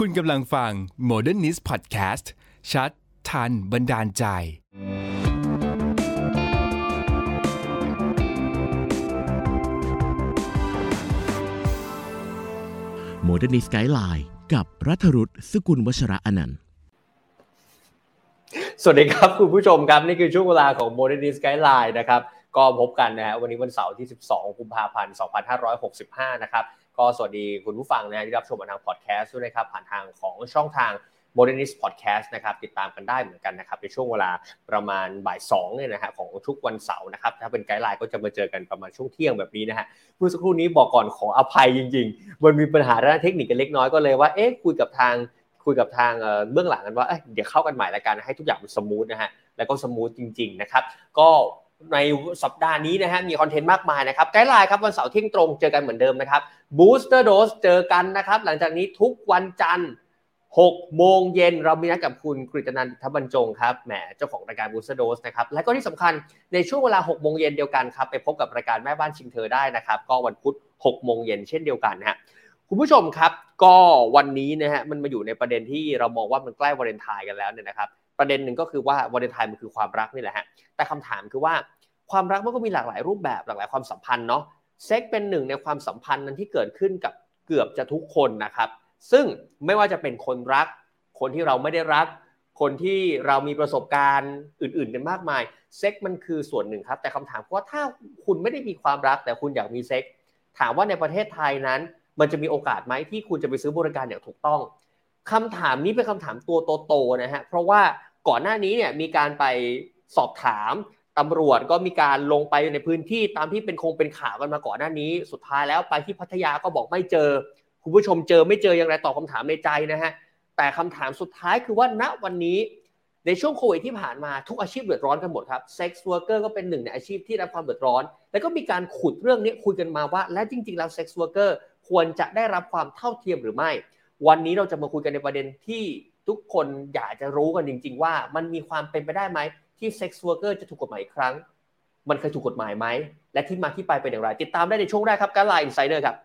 คุณกำลังฟัง Modernist Podcast ชัด ทัน บันดาลใจ Modernist Guideline กับรัฐรุษสกุลวัชระอนันต์ สวัสดีครับ คุณผู้ชมครับ นี่คือช่วงเวลาของ Modernist Guideline นะครับ ก็พบกันนะฮะวันนี้วันเสาร์ที่ 12 กุมภาพันธ์ 2565 นะครับ ก็สวัสดีคุณผู้ฟังนะที่รับชมมาทางพอดแคสต์ด้วยนะครับผ่านทางของช่องทาง Modernist Podcast นะครับติดตามกันได้เหมือนกันนะครับในช่วงเวลาประมาณบ่าย2เนี่ยนะฮะของทุกวันเสาร์นะครับถ้าเป็น Guideline ก็จะมาเจอกันประมาณช่วงเที่ยงแบบนี้นะฮะเมื่อสักครู่นี้บอกก่อนขออภัยจริง ๆ มันมีปัญหาด้านเทคนิคกันเล็กน้อยก็เลยว่าเอ๊ะคุยกับทางคุยกับทางเบื้องหลังกันว่าเดี๋ยวเข้ากันใหม่ละกันให้ทุกอย่างมัน smooth นะฮะแล้วก็ smooth จริงๆนะครับก็ ในสัปดาห์นี้นะฮะมีคอนเทนต์มากมายนะครับ Guideline ครับวันเสาร์เที่ยงตรงเจอกันเหมือนเดิมนะครับ Booster Dose เจอกันนะครับ หลังจากนี้ทุกวันจันทร์6โมงเย็นเรามีนัดกับคุณกฤตนันทบรรจงครับแหมเจ้าของรายการ Booster Dose นะครับและก็ที่สำคัญในช่วงเวลา6โมงเย็นเดียวกันครับไปพบกับรายการแม่บ้านชิงเธอได้นะครับ ก็วันพุธ6โมงเย็นเช่นเดียวกันนะฮะคุณผู้ชมครับ ก็วันนี้นะฮะมันมาอยู่ในประเด็นที่เรามองว่ามันใกล้วาเลนไทน์กันแล้วเนี่ยนะครับ ประเด็นหนึ่งก็คือว่าวาเลนไทน์มันคือความรักนี่แหละฮะแต่คำถามคือว่า ความรักมันก็มีหลากหลายรูปแบบหลากหลายความสัมพันธ์เนาะเซ็กเป็นหนึ่งในความสัมพันธ์นั้นที่เกิดขึ้นกับเกือบจะทุกคนนะครับ ซึ่งไม่ว่าจะเป็นคนรัก คนที่เราไม่ได้รัก คนที่เรามีประสบการณ์อื่นๆกันมากมายเซ็กมันคือส่วนหนึ่งครับ แต่คำถามว่าถ้าคุณไม่ได้มีความรัก แต่คุณอยากมีเซ็กถามว่าในประเทศไทยนั้น มันจะมีโอกาสไหมที่คุณจะไปซื้อบริการอย่างถูกต้องคำถามนี้เป็นคำถามตัวโตๆนะฮะเพราะว่าก่อนหน้านี้เนี่ยมีการไปสอบถาม ตำรวจก็มีการลงไปในพื้นที่ตามที่เป็นคงเป็นข่าวกันมาก่อนหน้านี้ สุดท้ายแล้วไปที่พัทยาก็บอกไม่เจอ คุณผู้ชมเจอไม่เจออย่างไรตอบคำถามในใจนะฮะแต่คำถามสุดท้ายคือว่าณวันนี้ในช่วงโควิดที่ผ่านมาทุกอาชีพเดือดร้อนกันหมดครับ sex worker ก็เป็นหนึ่งในอาชีพที่รับความเดือดร้อน แล้วก็มีการขุดเรื่องนี้คุยกันมาว่า และจริง ๆ แล้ว sex workerควรจะได้รับความเท่าเทียมหรือไม่ วันนี้เราจะมาคุยกันในประเด็นที่ทุกคนอยากจะรู้กันจริง ๆ ว่ามันมีความเป็นไปได้ไหม ที่ sex worker จะถูกกฎหมายอีกครั้ง มันเคยถูกกฎหมายไหม และที่มาที่ไปเป็นอย่างไร ติดตามได้ในช่วงแรกครับการไลน์อินไซเดอร์ครับ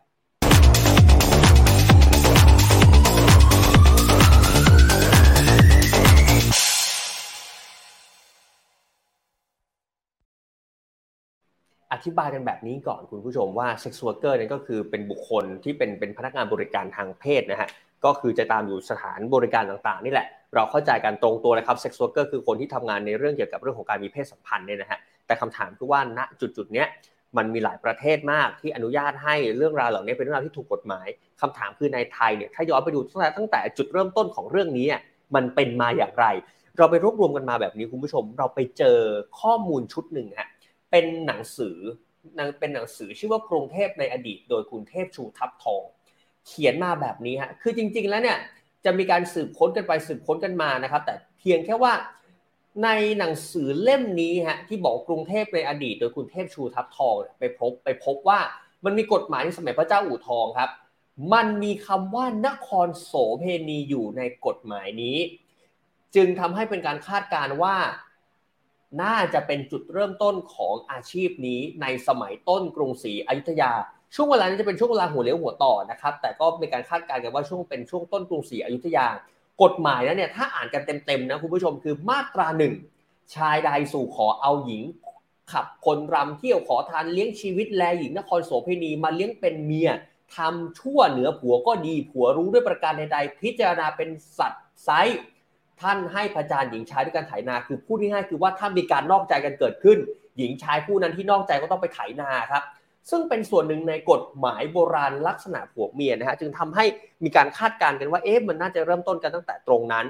อธิบายกันแบบนี้ก่อนคุณผู้ชมว่า sex worker นั่นก็คือเป็นบุคคลที่เป็นเป็นพนักงานบริการทางเพศนะฮะก็คือจะตามอยู่สถานบริการต่างๆนี่แหละ เราเข้าใจกันตรงตัวเลยครับ sex worker คือคนที่ทำงานในเรื่องเกี่ยวกับเรื่องของการมีเพศสัมพันธ์เนี่ยนะฮะแต่คำถามคือว่าณจุดๆเนี้ยมันมีหลายประเทศมากที่อนุญาตให้เรื่องราวเหล่านี้เป็นเรื่องราวที่ถูกกฎหมายคำถามคือในไทยเนี่ยถ้าย้อนไปดูตั้งแต่ตั้งแต่จุดเริ่มต้นของเรื่องนี้มันเป็นมาอย่างไร เราไปรวบรวมกันมาแบบนี้คุณผู้ชม เราไปเจอข้อมูลชุดหนึ่งฮะเป็นหนังสือเป็นหนังสือชื่อว่ากรุงเทพในอดีต โดยคุณเทพชูทับทอง เขียนมาแบบนี้ฮะคือจริง ๆ แล้วเนี่ย จะมีการสืบค้นกันไปสืบค้นกันมานะครับ แต่เพียงแค่ว่าในหนังสือเล่มนี้ฮะที่บอกกรุงเทพในอดีต โดยคุณเทพชูทับทองไปพบไปพบว่ามันมีกฎหมายในสมัยพระเจ้าอู่ทองครับ มันมีคำว่านครโสเพณีอยู่ในกฎหมายนี้ จึงทำให้เป็นการคาดการณ์ว่า น่าจะเป็นจุดเริ่มต้นของอาชีพนี้ในสมัยต้นกรุงศรีอยุธยา ช่วงเวลานี้นจะเป็นช่วงเวลาหัวเลี้ยวหัวต่อนะครับ แต่ก็มีการคาดการณ์กันว่าช่วงเป็นช่วงต้นกรุงศรีอยุธยา กฎหมายแล้วเนี่ยถ้าอ่านกันเต็มๆนะคุณผู้ชมคือมาตราหนึ่งชายใดสู่ขอเอาหญิง ขับคนรำเที่ยวขอทานเลี้ยงชีวิตแลหญิงนครโสเพณีมาเลี้ยงเป็นเมียทำชั่วเหนือผัวก็ดีผัวรู้ด้วยประการใดๆ พิจารณาเป็นสัตว์ไซท่านให้พระจานหญิงชายด้วยการไถนาคือพูดง่ายๆคือว่าถ้ามีการนอกใจกันเกิดขึ้น หญิงชายคู่นั้นที่นอกใจก็ต้องไปไถนาครับ ซึ่งเป็นส่วนหนึ่งในกฎหมายโบราณลักษณะผัวเมียนะฮะจึงทำให้มีการคาดการณ์กันว่าเอ๊ะมันน่าจะเริ่มต้นกันตั้งแต่ตรงนั้น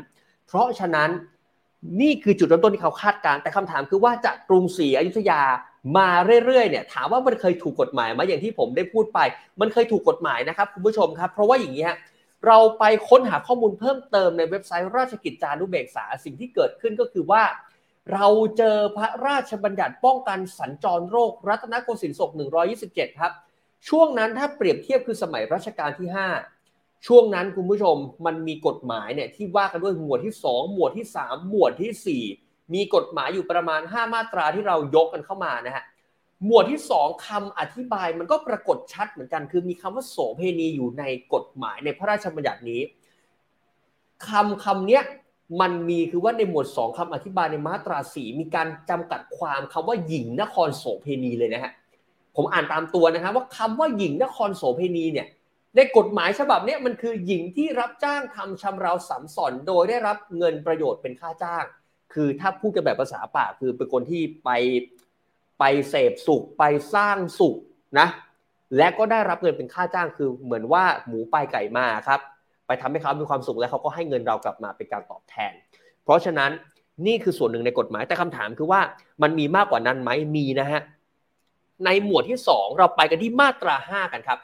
เพราะฉะนั้นนี่คือจุดเริ่มต้นที่เขาคาดการณ์แต่คำถามคือว่าจากกรุงศรีอยุธยามาเรื่อยๆเนี่ยถามว่ามันเคยถูกกฎหมายไหมอย่างที่ผมได้พูดไป มันเคยถูกกฎหมายนะครับคุณผู้ชมครับ เพราะว่าอย่างนี้ฮะเราไปค้นหาข้อมูลเพิ่มเติมในเว็บไซต์ราชกิจจานุเบกษาสิ่งที่เกิดขึ้นก็คือว่า เราเจอพระราชบัญญัติป้องกันสัญจรโรครัตนโกสินทร์ศก127 ครับ ช่วงนั้นถ้าเปรียบเทียบคือสมัยรัชกาลที่ 5 ช่วงนั้นคุณผู้ชมมันมีกฎหมายเนี่ยที่ว่ากันด้วยหมวดที่ 2 หมวดที่ 3 หมวดที่ 4 มีกฎหมายอยู่ประมาณ 5 มาตราที่เรายกกันเข้ามานะฮะหมวดที่ 2คำอธิบายมันก็ปรากฏชัดเหมือนกัน คือมีคำว่าโสเพณีอยู่ในกฎหมายในพระราชบัญญัตินี้คำคำเนี้ย มันมีคือว่าในหมวดสองคำอธิบายในมาตราสีมีการจำกัดความคำว่าหญิงนครโสเพณีเลยนะฮะผมอ่านตามตัวนะครับว่าคำว่าหญิงนครโสเพณีเนี่ยในกฎหมายฉบับนี้มันคือหญิงที่รับจ้างทำชำเราสัมสอนโดยได้รับเงินประโยชน์เป็นค่าจ้าง คือถ้าพูดกันแบบภาษาปากคือเป็นคนที่ไปไปเสพสุขไปสร้างสุขนะและก็ได้รับเงินเป็นค่าจ้างคือเหมือนว่าหมูไปไก่มาครับ ไปทำให้เขามีความสุขแล้วเขาก็ให้เงินเรากลับมาเป็นการตอบแทน เพราะฉะนั้นนี่คือส่วนหนึ่งในกฎหมายแต่คำถามคือว่ามันมีมากกว่านั้นไหมมีนะฮะในหมวดที่ 2 เราไปกันที่มาตรา 5 กันครับ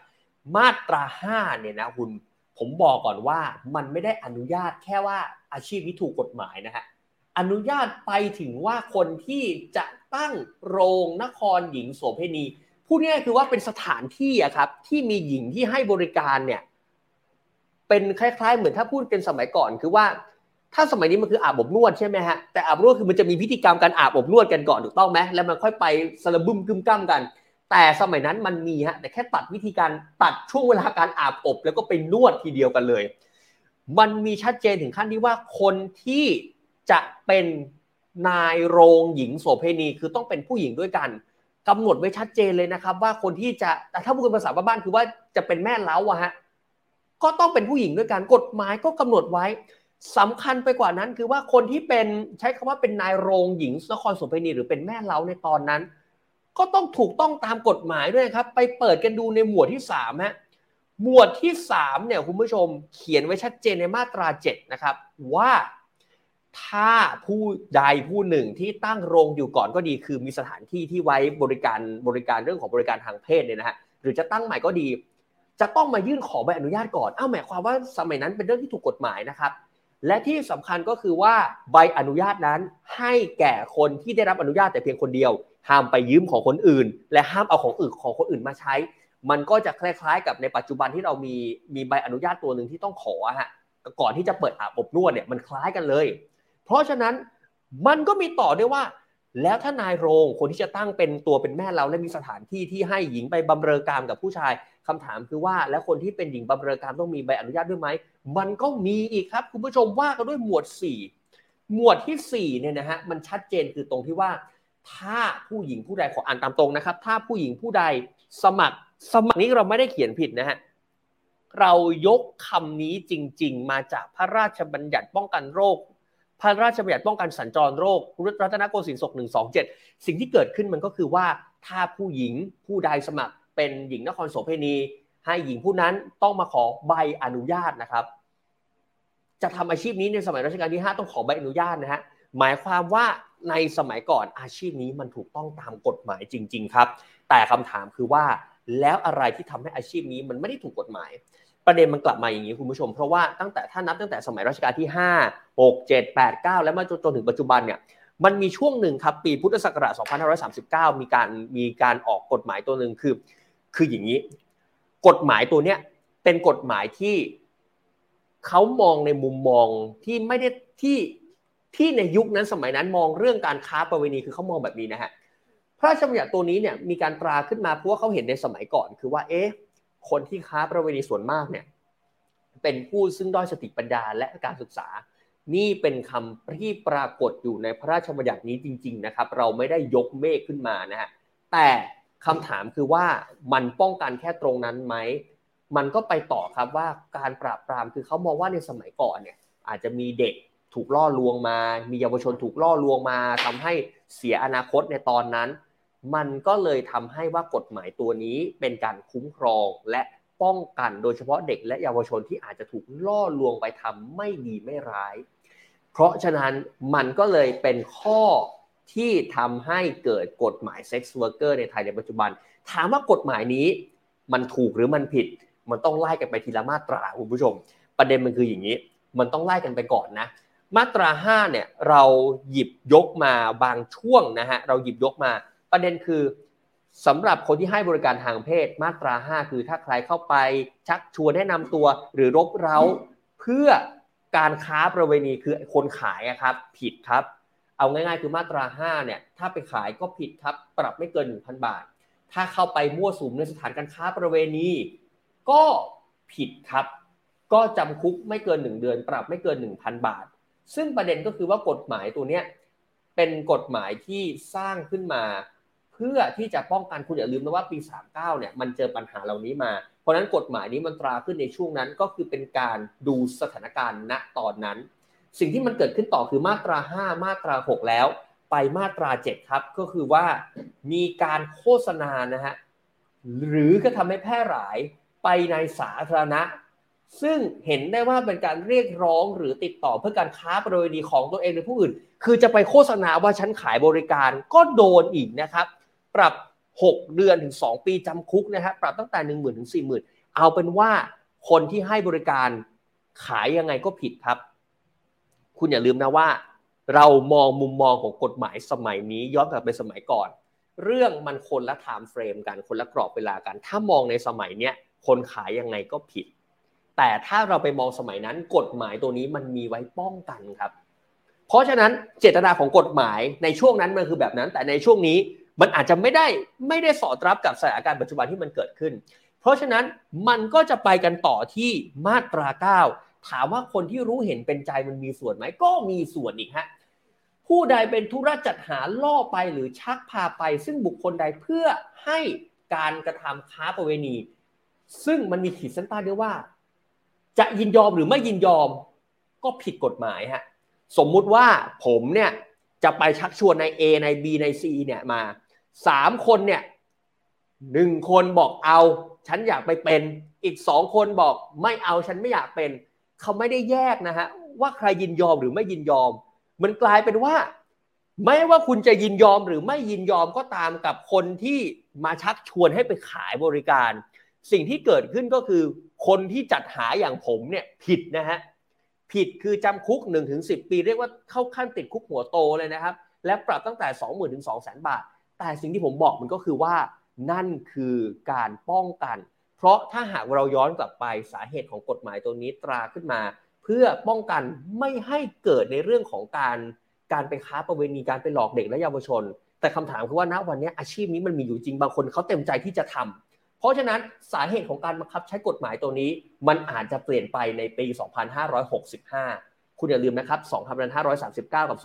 มาตรา5เนี่ยนะคุณผมบอกก่อนว่ามันไม่ได้อนุญาตแค่ว่าอาชีพนี้ถูกกฎหมายนะฮะอนุญาตไปถึงว่าคนที่จะตั้งโรงนครหญิงโสเภณีพูดง่ายๆคือว่าเป็นสถานที่อะครับที่มีหญิงที่ให้บริการเนี่ย เป็นคล้ายๆ เหมือนถ้าพูดเป็นสมัยก่อนคือว่า ถ้าสมัยนี้มันคืออาบอบนวดใช่ไหมฮะแต่อาบอนวดคือมันจะมีพิธีกรรมการอาบอบนวดกันก่อนถูกต้องไหมแล้วมันค่อยไปสลับบึ้มกึมก้มกัน แต่สมัยนั้นมันมีฮะแต่แค่ตัดวิธีการตัดช่วงเวลาการอาบอบ แล้วก็ไปนวดทีเดียวกันเลย มันมีชัดเจนถึงขั้นที่ว่าคนที่จะเป็นนายโรงหญิงโสเพณีคือต้องเป็นผู้หญิงด้วยกันกำหนดไว้ชัดเจนเลยนะครับ ว่าคนที่จะแต่ถ้าพูดเป็นภาษาบ้านคือว่าจะเป็นแม่เล้าอะฮะ ก็ต้องเป็นผู้หญิงด้วยกันกฎหมายก็กำหนดไว้สำคัญไปกว่านั้นคือว่าคนที่เป็นใช้คำว่าเป็นนายโรงหญิงนครโสเภณีหรือเป็นแม่เล้าในตอนนั้น ก็ต้องถูกต้องตามกฎหมายด้วยครับ ไปเปิดกันดูในหมวดที่3ฮะหมวดที่3เนี่ยคุณผู้ชมเขียนไว้ชัดเจนในมาตรา7นะครับว่าถ้าผู้ใดผู้หนึ่งที่ตั้งโรงอยู่ก่อนก็ดี คือมีสถานที่ที่ไว้บริการบริการเรื่องของบริการทางเพศเนี่ยนะฮะหรือจะตั้งใหม่ก็ดี จะต้องมายื่นขอใบอนุญาตก่อนอ้าวหมายความว่าสมัยนั้นเป็นเรื่องที่ถูกกฎหมายนะครับ และที่สำคัญก็คือว่าใบอนุญาตนั้นให้แก่คนที่ได้รับอนุญาตแต่เพียงคนเดียว ห้ามไปยืมของคนอื่น และห้ามเอาของอื่นของคนอื่นมาใช้ มันก็จะคล้ายๆ กับในปัจจุบันที่เรามีมีใบอนุญาตตัวหนึ่งที่ต้องขอฮะก่อนที่จะเปิดอาบอบนวดเนี่ยมันคล้ายกันเลย เพราะฉะนั้นมันก็มีต่อด้วยว่า แล้วถ้านายโรงคนที่จะตั้งเป็นตัวเป็นแม่เราและมีสถานที่ที่ให้หญิงไปบำเรอกามกับผู้ชายคำถามคือว่าแล้วคนที่เป็นหญิงบำเรอกามต้องมีใบอนุญาตด้วยไหมมันก็มีอีกครับ คุณผู้ชมว่ากันด้วยหมวด 4 หมวดที่4เนี่ยนะฮะมันชัดเจนคือตรงที่ว่า ถ้าผู้หญิงผู้ใดขออ่านตามตรงนะครับ ถ้าผู้หญิงผู้ใดสมัครสมัครนี้เราไม่ได้เขียนผิดนะฮะเรายกคำนี้จริง ๆ มาจากพระราชบัญญัติป้องกันโรค พระราชบัญญัติป้องกันสัญจรโรครัตนโกสินทร์ศก127 สิ่งที่เกิดขึ้นมันก็คือว่าถ้าผู้หญิงผู้ใดสมัครเป็นหญิงนครโสเภณี ให้หญิงผู้นั้นต้องมาขอใบอนุญาตนะครับ จะทำอาชีพนี้ในสมัยรัชกาลที่ 5 ต้องขอใบอนุญาตนะฮะหมายความว่าในสมัยก่อนอาชีพนี้มันถูกต้องตามกฎหมายจริง ๆ ครับ แต่คำถามคือว่าแล้วอะไรที่ทำให้อาชีพนี้มันไม่ได้ถูกกฎหมาย ประเด็นมันกลับมาอย่างนี้คุณผู้ชม เพราะว่าตั้งแต่ถ้านับตั้งแต่สมัยรัชกาลที่ 5 6 7 8 9 แล้วมาจนถึงปัจจุบันเนี่ยมันมีช่วงหนึ่งครับปีพุทธศักราช2539 มีการมีการออกกฎหมายตัวหนึ่งคือ คืออย่างนี้ กฎหมายตัวเนี้ยเป็นกฎหมายที่เขามองในมุมมองที่ไม่ได้ที่ที่ในยุคนั้นสมัยนั้นมองเรื่องการค้าประเวณีคือเขามองแบบนี้นะฮะพระราชบัญญัติตัวนี้เนี่ยมีการตราขึ้นมาเพราะว่าเขาเห็นในสมัยก่อนคือว่าเอ๊ะ คนที่ค้าประเวณีส่วนมากเนี่ยเป็นผู้ซึ่งด้อยสติปัญญาและการศึกษา นี่เป็นคำที่ปรากฏอยู่ในพระราชบัญญัตินี้จริง ๆนะครับ เราไม่ได้ยกเมฆขึ้นมานะฮะแต่คำถามคือว่ามันป้องกันแค่ตรงนั้นไหมมันก็ไปต่อครับว่าการปราบปรามคือเขามองว่าในสมัยก่อนเนี่ยอาจจะมีเด็กถูกล่อลวงมา มีเยาวชนถูกล่อลวงมาทำให้เสียอนาคตในตอนนั้น มันก็เลยทำให้ว่ากฎหมายตัวนี้เป็นการคุ้มครองและป้องกันโดยเฉพาะเด็กและเยาวชนที่อาจจะถูกล่อลวงไปทำไม่ดีไม่ร้าย เพราะฉะนั้นมันก็เลยเป็นข้อที่ทำให้เกิดกฎหมาย sex worker ในไทยในปัจจุบัน ถามว่ากฎหมายนี้มันถูกหรือมันผิด มันต้องไล่กันไปทีละมาตราคุณผู้ชม ประเด็นมันคืออย่างนี้ มันต้องไล่กันไปก่อนนะ มาตรา5เนี่ยเราหยิบยกมาบางช่วงนะฮะเราหยิบยกมา ประเด็นคือสำหรับคนที่ให้บริการทางเพศมาตรา 5 คือถ้าใครเข้าไปชักชวนแนะนำตัวหรือรบเร้า เพื่อการค้าประเวณีคือคนขายครับผิดครับ เอาง่ายๆ คือมาตรา 5 เนี่ยถ้าไปขายก็ผิดครับ ปรับไม่เกิน 1,000 บาท ถ้าเข้าไปมั่วสุมในสถานการค้าประเวณี ก็ผิดครับ ก็จำคุกไม่เกิน 1 เดือน ปรับไม่เกิน 1,000 บาท ซึ่งประเด็นก็คือว่ากฎหมายตัวเนี้ยเป็นกฎหมายที่สร้างขึ้นมา เพื่อที่จะป้องกันคุณอย่าลืมนะว่าปี 39 เนี่ยมันเจอปัญหาเหล่านี้มา เพราะนั้นกฎหมายนี้มันตราขึ้นในช่วงนั้นก็คือเป็นการดูสถานการณ์ณตอนนั้น สิ่งที่มันเกิดขึ้นต่อคือมาตรา 5 มาตรา 6 แล้ว ไปมาตรา 7 ครับ ก็คือว่ามีการโฆษณานะฮะหรือก็ทำให้แพร่หลายไปในสาธารณะ ซึ่งเห็นได้ว่าเป็นการเรียกร้องหรือติดต่อเพื่อการค้าประเวณีของตัวเองหรือผู้อื่น คือจะไปโฆษณาว่าฉันขายบริการก็โดนอีกนะครับ ปรับ 6 เดือนถึง 2 ปีจำคุกนะครับปรับตั้งแต่ 1 0,000ถึง40,000เอาเป็นว่าคนที่ให้บริการขายยังไงก็ผิดครับ คุณอย่าลืมนะว่า เรามองมุมมองของกฎหมายสมัยนี้ย้อนกลับไปสมัยก่อน เรื่องมันคนละไทม์เฟรมกันคนละกรอบเวลากัน ถ้ามองในสมัยเนี้ยคนขายยังไงก็ผิด แต่ถ้าเราไปมองสมัยนั้นกฎหมายตัวนี้มันมีไว้ป้องกันครับ เพราะฉะนั้นเจตนาของกฎหมายในช่วงนั้นมันคือแบบนั้น แต่ในช่วงนี้ มันอาจจะไม่ได้ไม่ได้สอดรับกับสถานการณ์ปัจจุบันที่มันเกิดขึ้น เพราะฉะนั้นมันก็จะไปกันต่อที่มาตรา 9 ถามว่าคนที่รู้เห็นเป็นใจมันมีส่วนไหมก็มีส่วนอีกฮะผู้ใดเป็นธุระจัดหาล่อไปหรือชักพาไป ซึ่งบุคคลใดเพื่อให้การกระทำค้าประเวณี ซึ่งมันมีขีดเส้นใต้ด้วยว่า จะยินยอมหรือไม่ยินยอมก็ผิดกฎหมายฮะสมมุติว่าผมเนี่ยจะไปชักชวนใน A ใน B ใน C เนี่ยมา สามคนเนี่ยหนึ่งคนบอกเอา ฉันอยากไปเป็น อีกสองคนบอกไม่เอาฉันไม่อยากเป็น เขาไม่ได้แยกนะฮะว่าใครยินยอมหรือไม่ยินยอม มันกลายเป็นว่า ไม่ว่าคุณจะยินยอมหรือไม่ยินยอมก็ตามกับคนที่มาชักชวนให้ไปขายบริการ สิ่งที่เกิดขึ้นก็คือ คนที่จัดหาอย่างผมเนี่ยผิดนะฮะผิดคือจำคุก1นถึงสิปี เรียกว่าเข้าขั้นติดคุกหัวโตเลยนะครับ และปรับตั้งแต่ 20,000ถึง200,000 บาท แต่สิ่งที่ผมบอกมันก็คือว่านั่นคือการป้องกัน เพราะถ้าหากเราย้อนกลับไปสาเหตุของกฎหมายตัวนี้ตราขึ้นมา เพื่อป้องกันไม่ให้เกิดในเรื่องของการการไปค้าประเวณีการไปหลอกเด็กและเยาวชน แต่คำถามคือว่าณวันนี้อาชีพนี้มันมีอยู่จริงบางคนเขาเต็มใจที่จะทำเพราะฉะนั้นสาเหตุของการบังคับใช้กฎหมายตัวนี้ มันอาจจะเปลี่ยนไปในปี 2565 คุณอย่าลืมนะครับ 2539 กับ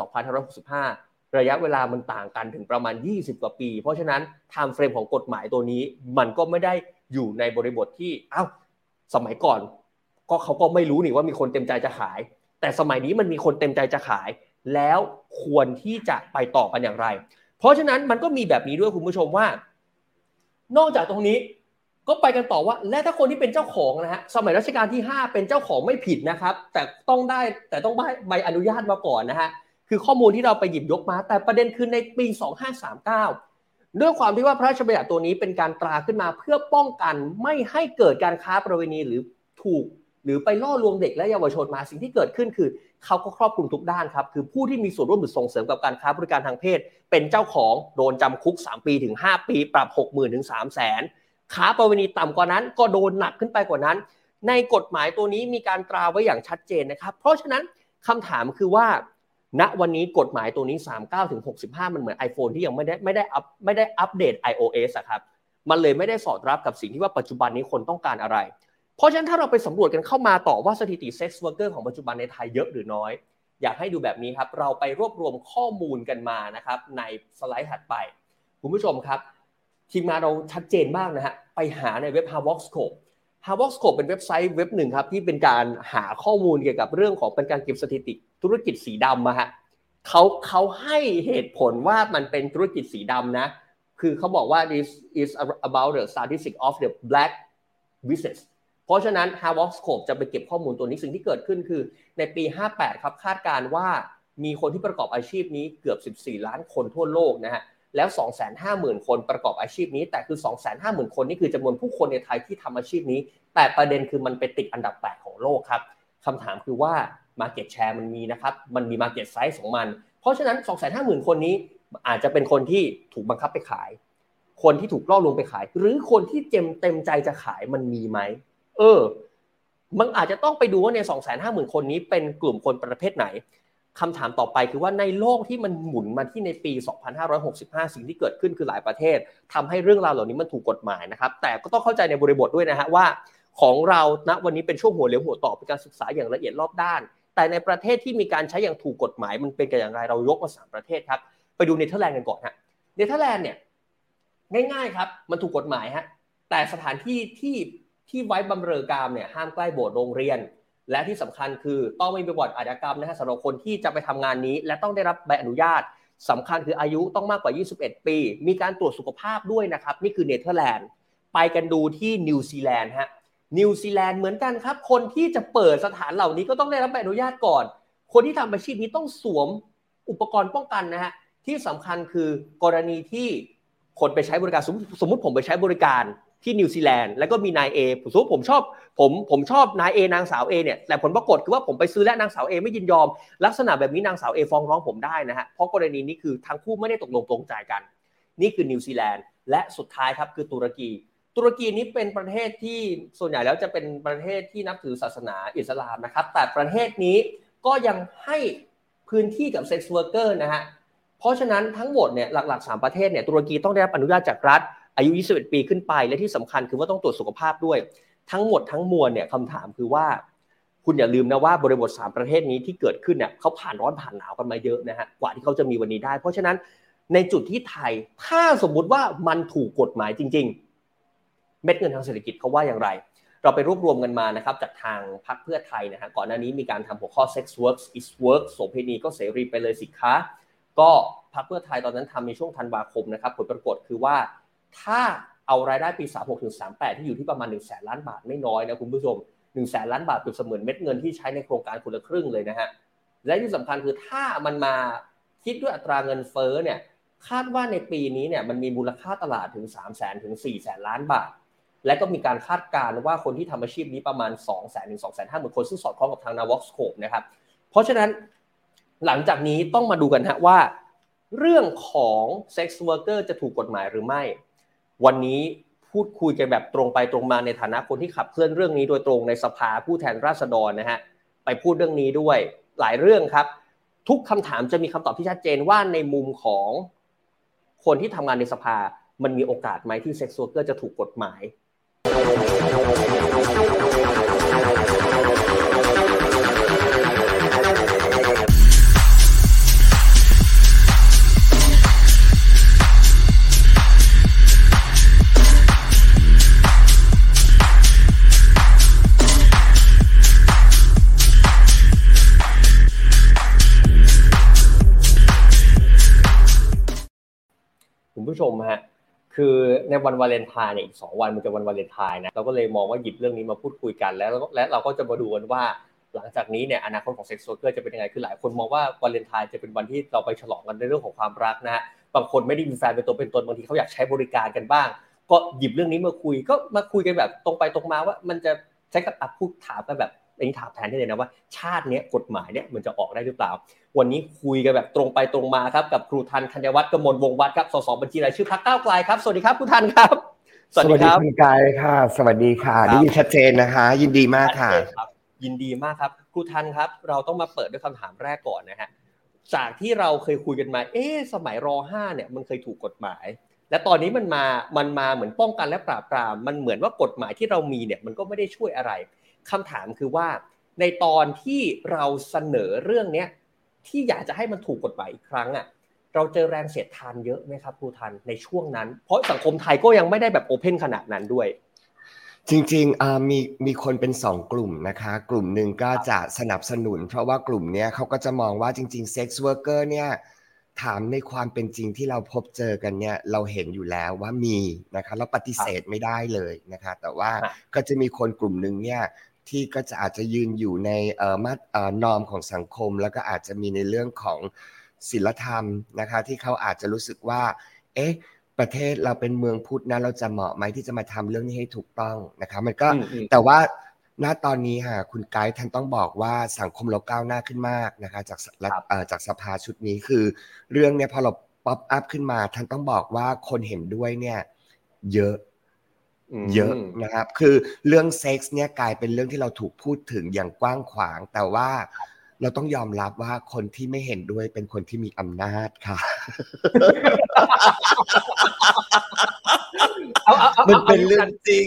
2565 ระยะเวลามันต่างกันถึงประมาณ 20 กว่าปี เพราะฉะนั้นไทม์เฟรมของกฎหมายตัวนี้มันก็ไม่ได้อยู่ในบริบทที่อ้าวสมัยก่อน ก็เขาก็ไม่รู้นี่ว่ามีคนเต็มใจจะขาย แต่สมัยนี้มันมีคนเต็มใจจะขาย แล้วควรที่จะไปต่อกันอย่างไร เพราะฉะนั้นมันก็มีแบบนี้ด้วยคุณผู้ชมว่า นอกจากตรงนี้ก็ไปกันต่อว่า และถ้าคนที่เป็นเจ้าของนะฮะสมัยรัชกาลที่ 5 เป็นเจ้าของไม่ผิดนะครับ แต่ต้องได้แต่ต้องใบอนุญาตมาก่อนนะฮะ คือข้อมูลที่เราไปหยิบยกมา แต่ประเด็นคือในปี 2539 ด้วยความที่ว่าพระราชบัญญัติตัวนี้เป็นการตราขึ้นมาเพื่อป้องกันไม่ให้เกิดการค้าประเวณีหรือถูก หรือไปล่อลวงเด็กและเยาวชนมาสิ่งที่เกิดขึ้นคือ เขาก็ครอบคลุมทุกด้านครับคือผู้ที่มีส่วนร่วมหรือส่งเสริมกับการค้าบริการทางเพศ เป็นเจ้าของโดนจำคุก 3 ปีถึง 5 ปี ปรับ 6 0,000ถึง3 0 0 0 0ค้าประเวณีต่ำกว่านั้นก็โดนหนักขึ้นไปกว่านั้น ในกฎหมายตัวนี้มีการตราไว้อย่างชัดเจนนะครับ เพราะฉะนั้นคำถามคือว่า ณวันนี้กฎหมายตัวนี้ 39ถึง65 มันเหมือน iPhone ที่ยังไม่ได้ไม่ได้อัพไม่ได้อัปเดต iOS อะครับมันเลยไม่ได้สอดรับกับสิ่งที่ว่าปัจจุบันนี้คนต้องการอะไร เพราะฉะนั้นถ้าเราไปสำรวจกันเข้ามาต่อว่าสถิติ sex worker ของปัจจุบันในไทยเยอะหรือน้อย อยากให้ดูแบบนี้ครับ เราไปรวบรวมข้อมูลกันมานะครับในสไลด์ถัดไป คุณผู้ชมครับทีมงานเราชัดเจนมากนะฮะไปหาในเว็บ h a v o c Scope h a v o c Scope เป็นเว็บไซต์เว็บหนึ่งครับที่เป็นการหาข้อมูลเกี่ยวกับเรื่องของเป็นการเก็บสถิติ ธุรกิจสีดำมาฮะเขาเขาให้เหตุผลว่ามันเป็นธุรกิจสีดำนะ คือเขาบอกว่า this is about the statistic of the black business เพราะฉะนั้น h a r v a r d Scope จะไปเก็บข้อมูลตัวนี้สิ่งที่เกิดขึ้นคือ ในปี 58 ครับคาดการว่ามีคนที่ประกอบอาชีพนี้เกือบ 14 ล้านคนทั่วโลกนะฮะแล้ว 250,000 คนประกอบอาชีพนี้ แต่คือ 250,000 คนนี่คือจำนวนผู้คนในไทยที่ทำอาชีพนี้ แต่ประเด็นคือมันไปติดอันดับ 8 ของโลกครับคำถามคือว่า Market Share มันมีนะครับ มันมี Market Size ของมัน เพราะฉะนั้น 250,000 คนนี้อาจจะเป็นคนที่ถูกบังคับไปขาย คนที่ถูกล่อลวงไปขาย หรือคนที่เจมเต็มใจจะขายมันมีไหม เออ มันอาจจะต้องไปดูว่าใน 250,000 คนนี้เป็นกลุ่มคนประเภทไหนคำถามต่อไปคือว่าในโลกที่มันหมุนมาที่ในปี 2565 สิ่งที่เกิดขึ้นคือหลายประเทศทำให้เรื่องราวเหล่านี้มันถูกกฎหมายนะครับ แต่ก็ต้องเข้าใจในบริบทด้วยนะฮะว่า ของเราณวันนี้เป็นช่วงหัวเลี้ยวหัวต่อเป็นการศึกษาอย่างละเอียดรอบด้าน แต่ในประเทศที่มีการใช้อย่างถูกกฎหมายมันเป็นกันอย่างไรเรายกมาสามประเทศครับ ไปดูเนเธอร์แลนด์กันก่อนฮะเนเธอร์แลนด์เนี่ยง่ายๆครับมันถูกกฎหมายฮะแต่สถานที่ที่ที่ไว้บำเรอกามเนี่ยห้ามใกล้โบสถ์โรงเรียน และที่สำคัญคือต้องไม่มีประวัติอาชญากรรมนะฮะสำหรับคนที่จะไปทำงานนี้ และต้องได้รับใบอนุญาตสำคัญคืออายุต้องมากกว่า 21 ปี มีการตรวจสุขภาพด้วยนะครับนี่คือเนเธอร์แลนด์ไปกันดูที่นิวซีแลนด์ฮะ นิวซีแลนด์เหมือนกันครับ คนที่จะเปิดสถานเหล่านี้ก็ต้องได้รับใบอนุญาตก่อน คนที่ทำอาชีพนี้ต้องสวมอุปกรณ์ป้องกันนะฮะที่สำคัญคือกรณีที่คนไปใช้บริการสมมติผมไปใช้บริการที่นิวซีแลนด์แล้วก็มีนายเอสมมติผมชอบผมผมชอบนายเอนางสาวเอเนี่ยแต่ผลปรากฏคือว่าผมไปซื้อและนางสาวเอไม่ยินยอม ลักษณะแบบนี้นางสาวเอฟ้องร้องผมได้นะฮะเพราะกรณีนี้คือทั้งคู่ไม่ได้ตกลงตรงใจกัน นี่คือนิวซีแลนด์และสุดท้ายครับคือตุรกี ตุรกีนี้เป็นประเทศที่ส่วนใหญ่แล้วจะเป็นประเทศที่นับถือศาสนาอิสลามนะครับ แต่ประเทศนี้ก็ยังให้พื้นที่กับ sex worker นะฮะ เพราะฉะนั้นทั้งหมดเนี่ยหลักๆ 3 ประเทศเนี่ยตุรกีต้องได้รับอนุญาตจากรัฐ อายุ 21 ปีขึ้นไป และที่สำคัญคือว่าต้องตรวจสุขภาพด้วย ทั้งหมดทั้งมวลเนี่ยคำถามคือว่า คุณอย่าลืมนะว่าบริบท 3 ประเทศนี้ที่เกิดขึ้นเนี่ยเขาผ่านร้อนผ่านหนาวกันมาเยอะนะฮะกว่าที่เขาจะมีวันนี้ได้ เพราะฉะนั้นในจุดที่ไทยถ้าสมมุติว่ามันถูกกฎหมายจริง ๆ เม็ดเงินทางเศรษฐกิจเขาว่าอย่างไร เราไปรวบรวมกันมานะครับจากทางพรรคเพื่อไทยนะฮะก่อนหน้านี้มีการทำหัวข้อ sex works is work โสเภณีก็เสรีไปเลยสิคะก็พรรคเพื่อไทยตอนนั้นทำในช่วงธันวาคมนะครับผลปรากฏคือว่าถ้าเอารายได้ปี 36ถึง38 ที่อยู่ที่ประมาณ1นึ่งแสนล้านบาทไม่น้อยนะคุณผู้ชม1นึ่งแสนล้านบาทเปรียบเสมือนเม็ดเงินที่ใช้ในโครงการคนละครึ่งเลยนะฮะและที่สำคัญคือถ้ามันมาคิดด้วยอัตราเงินเฟ้อเนี่ยคาดว่าในปีนี้เนี่ยมันมีมูลค่าตลาดถึง 3 0 0แสนถึง4 0 0แสนล้านบาท และก็มีการคาดการณ์ว่าคนที่ทำอาชีพนี้ประมาณ 2 0 0แสนถึง 2 5 0 0 0 0 คน ซึ่งสอดคล้องกับทาง Havocscope นะครับ เพราะฉะนั้นหลังจากนี้ต้องมาดูกันฮะว่า เรื่องของ sex worker จะถูกกฎหมายหรือไม่ วันนี้พูดคุยกันแบบตรงไปตรงมาในฐานะคนที่ขับเคลื่อนเรื่องนี้โดยตรงในสภาผู้แทนราษฎรนะฮะไปพูดเรื่องนี้ด้วยหลายเรื่องครับ ทุกคำถามจะมีคำตอบที่ชัดเจนว่าในมุมของคนที่ทำงานในสภา มันมีโอกาสไหมที่ sex worker จะถูกกฎหมาย คุณผู้ชมฮะ คือในวันวาเลนไทน์เนี่ยอีกสองวันมันจะวันวาเลนไทน์นะเราก็เลยมองว่าหยิบเรื่องนี้มาพูดคุยกันแล้วและเราก็จะมาดูกันว่าหลังจากนี้เนี่ยอนาคตของ sex worker จะเป็นยังไงคือหลายคนมองว่าวาเลนไทน์จะเป็นวันที่เราไปฉลองกันในเรื่องของความรักนะฮะบางคนไม่ได้มีแฟนเป็นตัวเป็นตนบางทีเขาอยากใช้บริการกันบ้าง ก็หยิบเรื่องนี้มาคุยก็มาคุยกันแบบตรงไปตรงมาว่ามันจะใช้กับพูดถามกันแบบอันนี้ถามแทนได้เลยนะว่าชาตินี้กฎหมายเนี่ยมันจะออกได้หรือเปล่า วันนี้คุยกันแบบตรงไปตรงมาครับกับครูทันธัญวัฒน์กมลวงวัฒน์ครับสสบัญชีรายชื่อพรรคก้าวไกลครับสวัสดีครับครูทันครับ สวัสดีครับคุณกายค่ะ สวัสดีค่ะได้ยินชัดเจนนะคะ ยินดีมากค่ะยินดีมากครับครูทันครับ เราต้องมาเปิดด้วยคำถามแรกก่อนนะฮะจากที่เราเคยคุยกันมา เอ๊สมัยรห้าเนี่ยมันเคยถูกกฎหมาย และตอนนี้มันมา มันมาเหมือนป้องกันและปราบปราม มันเหมือนว่ากฎหมายที่เรามีเนี่ยมันก็ไม่ได้ช่วยอะไรคำถามคือว่า ในตอนที่เราเสนอเรื่องเนี้ย ที่อยากจะให้มันถูกกฎหมายอีกครั้งอะเราเจอแรงเสียดทานเยอะไหมครับครูธัญในช่วงนั้น เพราะสังคมไทยก็ยังไม่ได้แบบ open ขนาดนั้นด้วย จริงๆมีมีคนเป็นสองกลุ่มนะคะ กลุ่มหนึ่งก็จะสนับสนุน เพราะว่ากลุ่มนี้เขาก็จะมองว่าจริงๆ sex worker เนี่ยถามในความเป็นจริงที่เราพบเจอกันเนี่ยเราเห็นอยู่แล้วว่ามีนะคะเราปฏิเสธไม่ได้เลยนะคะ แต่ว่าก็จะมีคนกลุ่มหนึ่งเนี่ย ที่ก็จะอาจจะยืนอยู่ในเอ่อมาเอ่อนอมของสังคม แล้วก็อาจจะมีในเรื่องของศีลธรรมนะคะ ที่เขาอาจจะรู้สึกว่า เอ๊ะ ประเทศเราเป็นเมืองพุทธนะเราจะเหมาะไหมที่จะมาทำเรื่องนี้ให้ถูกต้องนะคะ มันก็แต่ว่าณตอนนี้ค่ะคุณไกด์ท่านต้องบอกว่าสังคมเราก้าวหน้าขึ้นมากนะคะ จากจากสภาชุดนี้คือ เรื่องเนี้ยพอเรา pop up ขึ้นมาธัญต้องบอกว่าคนเห็นด้วยเนี่ย เยอะ เยอะนะครับ คือเรื่องเซ็กส์เนี่ยกลายเป็นเรื่องที่เราถูกพูดถึงอย่างกว้างขวาง แต่ว่าเราต้องยอมรับว่าคนที่ไม่เห็นด้วยเป็นคนที่มีอำนาจค่ะมันเป็นเรื่องจริง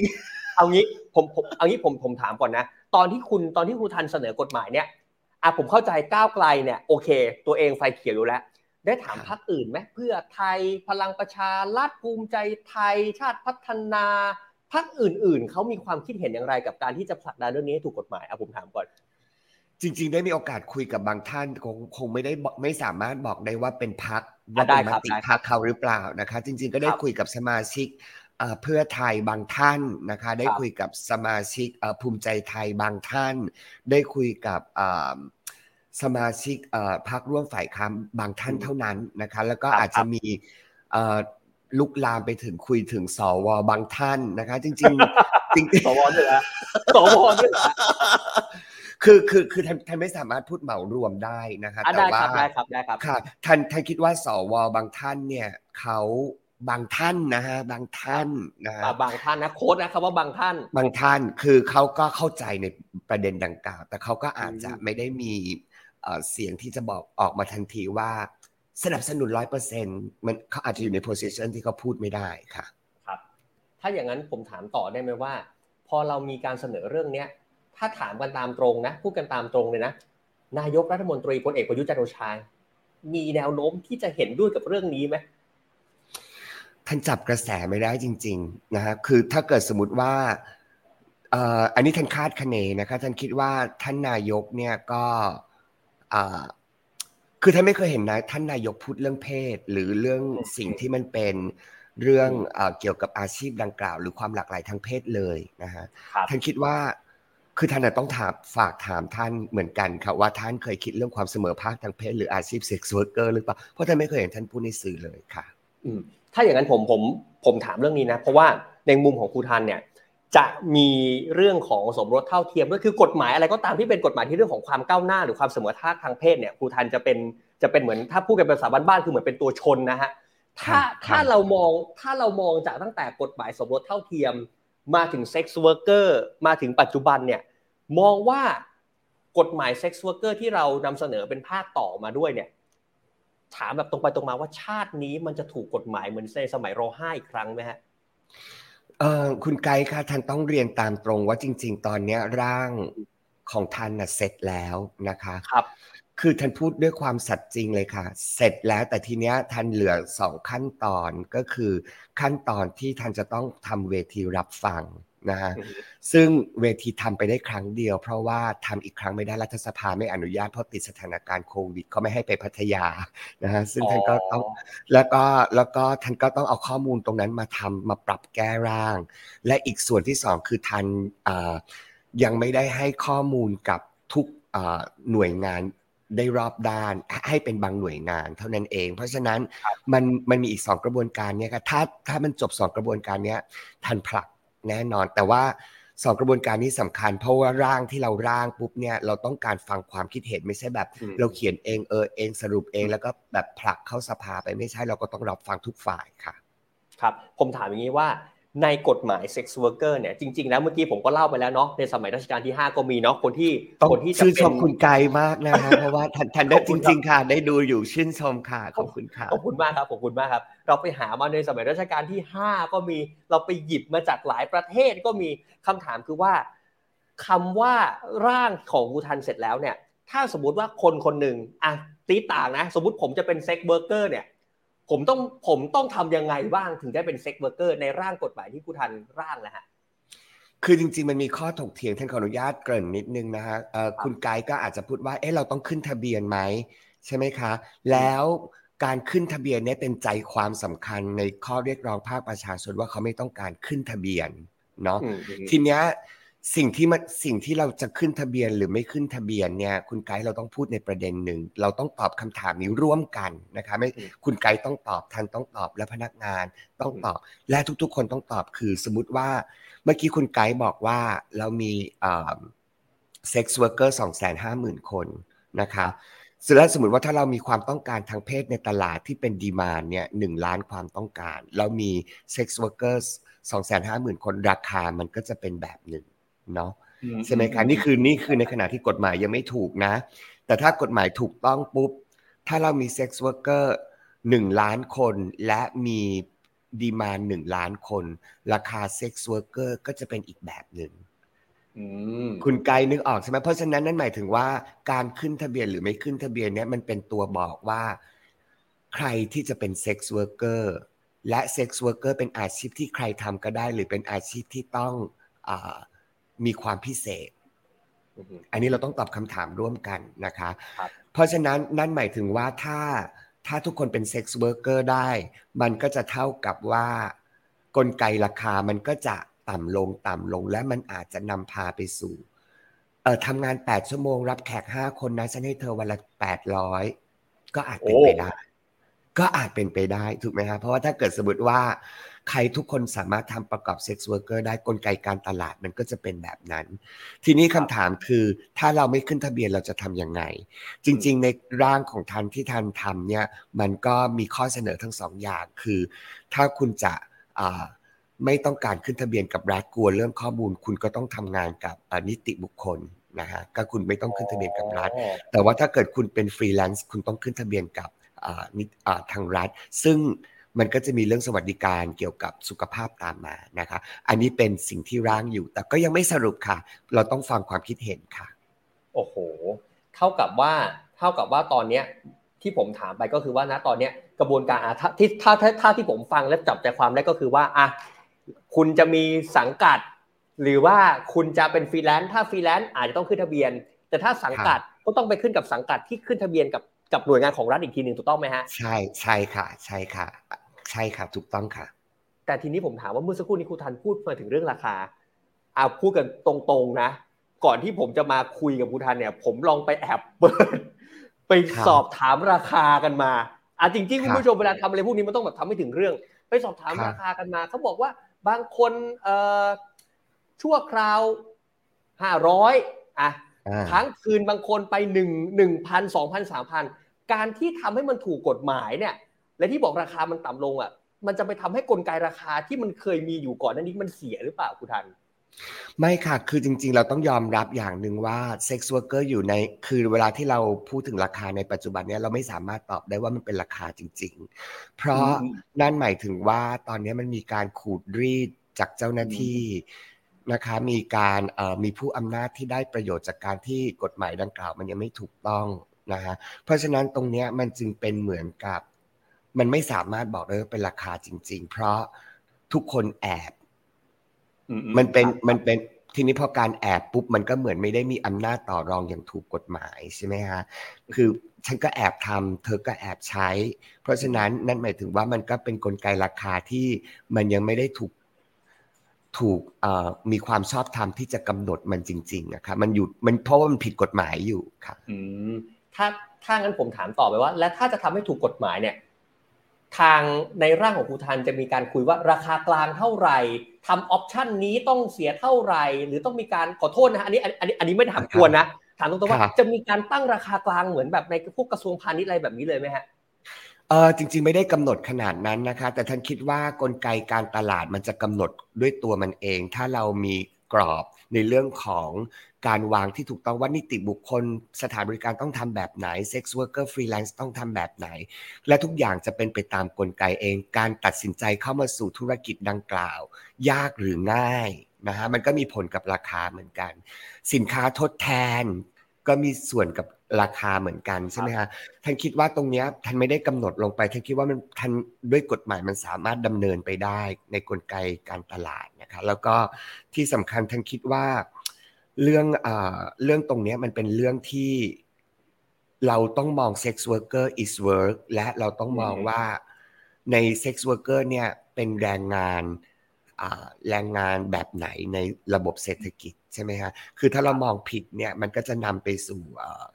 เอางี้ผมผมเอางี้ผมผมถามก่อนนะ ตอนที่คุณตอนที่คุณธัญเสนอกฎหมายเนี่ยอะผมเข้าใจก้าวไกลเนี่ยโอเค ตัวเองไฟเขียวอยู่แล้ว ได้ถามพรรคอื่นไหมเพื่อไทยพลังประชารัฐภูมิใจไทยชาติพัฒนา พรรคอื่น ๆเขามีความคิดเห็นอย่างไรกับการที่จะผลักดันเรื่องนี้ให้ถูกกฎหมายอะผมถามก่อน จริง ๆ ได้มีโอกาสคุยกับบางท่านคงคงไม่ได้บอกไม่สามารถบอกได้ว่าเป็นพักอะว่าได้เป็นมครับติได้ครับพักเขาหรือเปล่านะคะ จริง ๆ ก็ได้ครับคุยกับสมาชิกเอ่อเพื่อไทยบางท่านนะคะ ได้ครับคุยกับสมาชิกเอ่อภูมิใจไทยบางท่าน ได้คุยกับเอ่อสมาชิกเอ่อพรรคร่วมฝ่ายค้านบางท่านเท่านั้นนะคะ แล้วก็ครับอาจครัจะบมีเอ่อ ลุกลามไปถึงคุยถึงสวบางท่านนะคะ จริง ๆ จริงสวด้วยนะสวด้วยนะคือคือคือท่านท่านไม่สามารถพูดเหมารวมได้นะคะอะแต่ได้คว่ารับได้ครับได้ครับค่ะท่านท่านคิดว่าสวบางท่านเนี่ยเขาบางท่านนะฮะบางท่านนะฮะอะบางท่านนะโค้ดนะครับว่าบางท่าน บางท่านคือเขาก็เข้าใจในประเด็นดังกล่าว แต่เขาก็อาจจะอืมไม่ได้มีเอ่อเสียงที่จะบอกออกมาทันทีว่า สนับสนุนร้อยเปอร์เซ็นต์มันเขาอาจจะอยู่ในโพสิชันที่เขาพูดไม่ได้ค่ะ ครับ ถ้าอย่างนั้นผมถามต่อได้ไหมว่า พอเรามีการเสนอเรื่องเนี้ย ถ้าถามกันตามตรงนะพูดกันตามตรงเลยนะนายกรัฐมนตรีพลเอกประยุทธ์จันทร์โอชา มีแนวโน้มที่จะเห็นด้วยกับเรื่องนี้ไหมธัญจับกระแสไม่ได้จริง ๆนะฮะคือถ้าเกิดสมมติว่าเอ่ออันนี้ท่านคาดคะเนนะคะท่านคิดว่าท่านนายกเนี่ยก็อ่า คือธัญไม่เคยเห็นนะท่านนายกพูดเรื่องเพศ หรือเรื่องสิ่งที่มันเป็นเรื่องเอ่อเกี่ยวกับอาชีพดังกล่าว หรือความหลากหลายทางเพศเลยนะฮะครับท่านคิดว่าคือท่านน่ะต้องถามฝากถามท่านเหมือนกันครับว่าท่านเคยคิดเรื่องความเสมอภาคทางเพศ หรืออาชีพ sex worker หรือเปล่าเพราะธัญไม่เคยเห็นท่านพูดในสื่อเลยค่ะ อืมถ้าอย่างนั้นผมผมผมถามเรื่องนี้นะ เพราะว่าในมุมของครูธัญเนี่ย จะมีเรื่องของสมรสเท่าเทียมด้วยคือกฎหมายอะไรก็ตามที่เป็นกฎหมายที่เรื่องของความก้าวหน้าหรือความเสมอภาคทางเพศเนี่ยครูธัญจะเป็นจะเป็นเหมือนถ้าพูดกันเป็นภาษาบ้านๆคือเหมือนเป็นตัวชนนะฮะถ้าถ้าเรามองถ้าเรามองจากตั้งแต่กฎหมายสมรสเท่าเทียม มาถึง sex worker มาถึงปัจจุบันเนี่ยมองว่ากฎหมาย sex worker ที่เรานำเสนอเป็นภาคต่อมาด้วยเนี่ยถามแบบตรงไปตรงมาว่าชาตินี้มันจะถูกกฎหมายเหมือนในสมัยรห้าอีกครั้งไหมฮะ เออคุณไกด์คะท่านต้องเรียนตามตรงว่าจริง ๆ ตอนเนี้ยร่างของท่านน่ะเสร็จแล้วนะคะครับคือท่านพูดด้วยความสัตย์จริงเลยค่ะ เสร็จแล้วแต่ทีเนี้ยท่านเหลือสองขั้นตอนก็คือขั้นตอนที่ท่านจะต้องทำเวทีรับฟัง นะฮะอือฮึซึ่งเวทีทำไปได้ครั้งเดียว เพราะว่าทำอีกครั้งไม่ได้รัฐสภาไม่อนุญาตเพราะติดสถานการณ์โควิดเขาไม่ให้ไปพัทยานะฮะซึ่งท่านก็ต้องแล้วก็แล้วก็ท่านก็ต้องเอาข้อมูลตรงนั้นมาทำมาปรับแก้ร่าง และอีกส่วนที่สองคือท่านอ่ายังไม่ได้ให้ข้อมูลกับทุกอ่าหน่วยงานได้รอบด้านให้เป็นบางหน่วยงานเท่านั้นเอง เพราะฉะนั้นมันมันมีอีกสองกระบวนการเนี่ยครับถ้าถ้ามันจบสองกระบวนการเนี้ยทันผลัก แน่นอน แต่ว่าสองกระบวนการนี้สำคัญ เพราะว่าร่างที่เราร่างปุ๊บเนี่ยเราต้องการฟังความคิดเห็นไม่ใช่แบบอืมเราเขียนเองเออเองสรุปเองแล้วก็แบบผลักเข้าสภาไปไม่ใช่เราก็ต้องรับฟังทุกฝ่ายค่ะ ครับ ผมถามอย่างนี้ว่า ในกฎหมายเซ็กซ์เวิร์กเกอร์เนี่ยจริง ๆ แล้วเมื่อกี้ผมก็เล่าไปแล้วเนาะในสมัยรัชกาลที่ 5 ก็มีเนาะคนที่ต้องคนที่จะชื่นเป็ชนมคุณไกลมากนะฮะเพราะว่าทันทันได้ขอบคุจณครับริง ๆ ค่ะ ได้ดูอยู่ชื่นชมค่ะขอบคุณค่ะขอบคุณมากครับขอบคุณมากครับ เราไปหามาในสมัยรัชกาลที่ 5 ก็มีเราไปหยิบมาจากหลายประเทศก็มีคำถามคือว่าคำว่าร่างของกูทันเสร็จแล้วเนี่ย ถ้าสมมุติว่าคนคนหนึ่งอะตีต่างนะ สมมติผมจะเป็น sex worker เนี่ย ผมต้องผมต้องทำยังไงบ้างถึงได้เป็น sex worker ในร่างกฎหมายที่กูทันร่างนะฮะคือจริงๆ มันมีข้อถกเถียงธัญขออนุญาตเกริ่นนิดนึงนะฮะเอ่อคุณไกด์ก็อาจจะพูดว่าเอ๊ะเราต้องขึ้นทะเบียนไหมใช่ไหมคะ แล้วการขึ้นทะเบียนเนี่ยเป็นใจความสำคัญในข้อเรียกร้องภาคประชาชนว่าเขาไม่ต้องการขึ้นทะเบียนเนาะอืมอืมทีเนี้ย สิ่งที่มันสิ่งที่เราจะขึ้นทะเบียนหรือไม่ขึ้นทะเบียนเนี่ย คุณไกด์เราต้องพูดในประเด็นหนึ่ง เราต้องตอบคำถามนี้ร่วมกันนะคะไม่คุณไกด์ต้องตอบทันต้องตอบและพนักงานต้องตอบ และทุกๆ คนต้องตอบคือสมมติว่า เมื่อกี้คุณไกด์บอกว่าเรามีsex worker สองแสนห้าหมื่นคนนะคะสุดแล้วสมมติว่าถ้าเรามีความต้องการทางเพศในตลาดที่เป็น demand เนี่ยหนึ่งล้านความต้องการ เรามี sex worker สองแสนห้าหมื่นคนราคามันก็จะเป็นแบบหนึ่ง เนาะใช่ไหมคะนี่คือนี่คือในขณะที่กฎหมายยังไม่ถูกนะ แต่ถ้ากฎหมายถูกต้องปุ๊บ ถ้าเรามี sex worker หนึ่งล้านคนและมี demand หนึ่งล้านคน ราคา sex worker ก็จะเป็นอีกแบบหนึ่งอืมคุณไกลนึกออกใช่ไหมเพราะฉะนั้นนั่นหมายถึงว่าการขึ้นทะเบียนหรือไม่ขึ้นทะเบียนเนี่ยมันเป็นตัวบอกว่า ใครที่จะเป็น sex worker และ sex worker เป็นอาชีพที่ใครทำก็ได้ หรือเป็นอาชีพที่ต้องอา มีความพิเศษอืมอันนี้เราต้องตอบคำถามร่วมกันนะคะครับเพราะฉะนั้นนั่นหมายถึงว่าถ้าถ้าทุกคนเป็น sex worker ได้ มันก็จะเท่ากับว่ากลไกราคามันก็จะต่ำลงต่ำลงและมันอาจจะนำพาไปสู่เอ่อทำงาน 8 ชั่วโมง รับแขก 5 คนนะฉันให้เธอวันละ 800 ก็อาจเป็นไปได้ ก็อาจเป็นไปได้ ถูกไหมครับเพราะว่าถ้าเกิดสมมติว่า ใครทุกคนสามารถทำประกอบ sex worker ได้กลไกการตลาดมันก็จะเป็นแบบนั้น ทีนี้คำถามคือถ้าเราไม่ขึ้นทะเบียนเราจะทำยังไง จริง ๆ ในร่างของธัญที่ธัญทำเนี่ยมันก็มีข้อเสนอทั้งสองอย่างคือ ถ้าคุณจะไม่ต้องการขึ้นทะเบียนกับรัฐกลัวเรื่องข้อมูล คุณก็ต้องทำงานกับนิติบุคคลนะฮะก็คุณไม่ต้องขึ้นทะเบียนกับรัฐ แต่ว่าถ้าเกิดคุณเป็นฟรีแลนซ์คุณต้องขึ้นทะเบียนกับทางรัฐ ซึ่ง มันก็จะมีเรื่องสวัสดิการเกี่ยวกับสุขภาพตามมานะคะ อันนี้เป็นสิ่งที่ร่างอยู่ แต่ก็ยังไม่สรุปค่ะ เราต้องฟังความคิดเห็นค่ะ โอ้โห เท่ากับว่าเท่ากับว่าตอนเนี้ยที่ผมถามไปก็คือว่านะตอนเนี้ยกระบวนการอะถ้าที่ถ้าถ้าถ้าที่ผมฟังและจับใจความได้ก็คือว่าอะคุณจะมีสังกัด หรือว่าคุณจะเป็นฟรีแลนซ์ถ้าฟรีแลนซ์อาจจะต้องขึ้นทะเบียน แต่ถ้าสังกัดก็ต้องไปขึ้นกับสังกัดที่ขึ้นทะเบียนกับกับหน่วยงานของรัฐอีกทีหนึ่งถูกต้องไหมฮะใช่ใช่ค่ะ ใช่ค่ะ ใช่ค่ะถูกต้องค่ะ แต่ทีนี้ผมถามว่าเมื่อสักครู่นี้ครูทันพูดมาถึงเรื่องราคาเอาพูดกันตรงๆนะ ก่อนที่ผมจะมาคุยกับครูทันเนี่ย ผมลองไปแอบเปิดไปครับสอบถามราคากันมาอะจริงๆคคุรัณบผู้ชมเวลาทำอะไรพวกนี้มันต้องแบบทำให้ถึงเรื่อง ไปสอบถามครับราคากันมาเขาบอกว่าบางคนเอ่อชั่วคราวห้าร้อยอะอ่าค้างคืนบางคนไปหนึ่งหนึ่งพันสองพันสามพันการที่ทำให้มันถูกกฎหมายเนี่ย และที่บอกราคามันต่ำลงอะ มันจะไปทำให้กลไกราคาที่มันเคยมีอยู่ก่อนหน้านี้มันเสียหรือเปล่าคุณธัญไม่ค่ะ คือจริง ๆ เราต้องยอมรับอย่างหนึ่งว่าเซ็กซ์ว r ร์เกอร์อยู่ใน คือเวลาที่เราพูดถึงราคาในปัจจุบันเนี้ยเราไม่สามารถตอบได้ว่ามันเป็นราคาจริง ๆ เพราะอืมนั่นหมายถึงว่าตอนนี้มันมีการขูดรีดจากเจ้าหน้าที่นะคะมีการเอ่อมีผู้อำนาจที่ได้ประโยชน์จากการที่กฎหมายดังกล่าว มันยังไม่ถูกต้องนะฮะเพราะฉะนั้นตรงเนี้ยมันจึงเป็นเหมือนกับ มันไม่สามารถบอกได้ว่าเป็นราคาจริง ๆ เพราะทุกคนแอบมันเป็นมันเป็นทีนี้พอการแอบปุ๊บมันก็เหมือนไม่ได้มีอำนาจต่อรองอย่างถูกกฎหมายใช่ไหมฮะคือฉันก็แอบทำเธอก็แอบใช้ เพราะฉะนั้นนั่นหมายถึงว่ามันก็เป็นกลไกราคาที่มันยังไม่ได้ถูกถูกเอ่อมีความชอบธรรมที่จะกำหนดมันจริงๆนะครับมันอยู่มันเพราะว่ามันผิดกฎหมายอยู่ค่ะอืมถ้าถ้างั้นผมถามต่อไปว่า และถ้าจะทำให้ถูกกฎหมายเนี่ย ทางในร่างของครูทันจะมีการคุยว่าราคากลางเท่าไหร่ทำออปชันนี้ต้องเสียเท่าไหร่ หรือต้องมีการขอโทษนะฮะอันนี้อันอันนี้อันนี้ไม่ได้ถามกวนนะถามตรงๆว่าครับจะมีการตั้งราคากลางเหมือนแบบในพวกกระทรวงพาณิชย์อะไรแบบนี้เลยไหมฮะเออจริง ๆ ไม่ได้กำหนดขนาดนั้นนะคะ แต่ท่านคิดว่ากลไกการตลาดมันจะกำหนดด้วยตัวมันเอง ถ้าเรามีกรอบ ในเรื่องของการวางที่ถูกต้องว่านิติบุคคล สถานบริการต้องทำแบบไหน sex worker ฟรีแลนซ์ต้องทำแบบไหน และทุกอย่างจะเป็นไปตามกลไกเอง การตัดสินใจเข้ามาสู่ธุรกิจดังกล่าว ยากหรือง่ายนะฮะมันก็มีผลกับราคาเหมือนกัน สินค้าทดแทนก็มีส่วนกับ ราคาเหมือนกันใช่ไหมฮะท่านคิดว่าตรงเนี้ยท่านไม่ได้กำหนดลงไปท่านคิดว่ามันท่านด้วยกฎหมายมันสามารถดำเนินไปได้ในกลไกการตลาดนะคะแล้วก็ที่สำคัญท่านคิดว่าเรื่องอ่าเรื่องตรงเนี้ยมันเป็นเรื่องที่เราต้องมอง sex worker is work และเราต้องมองอืมว่าใน sex worker เนี่ยเป็นแรงงานอ่าแรงงานแบบไหนในระบบเศรษฐกิจใช่ไหมฮะ คือถ้าเรามองผิดเนี่ยมันก็จะนำไปสู่อ่า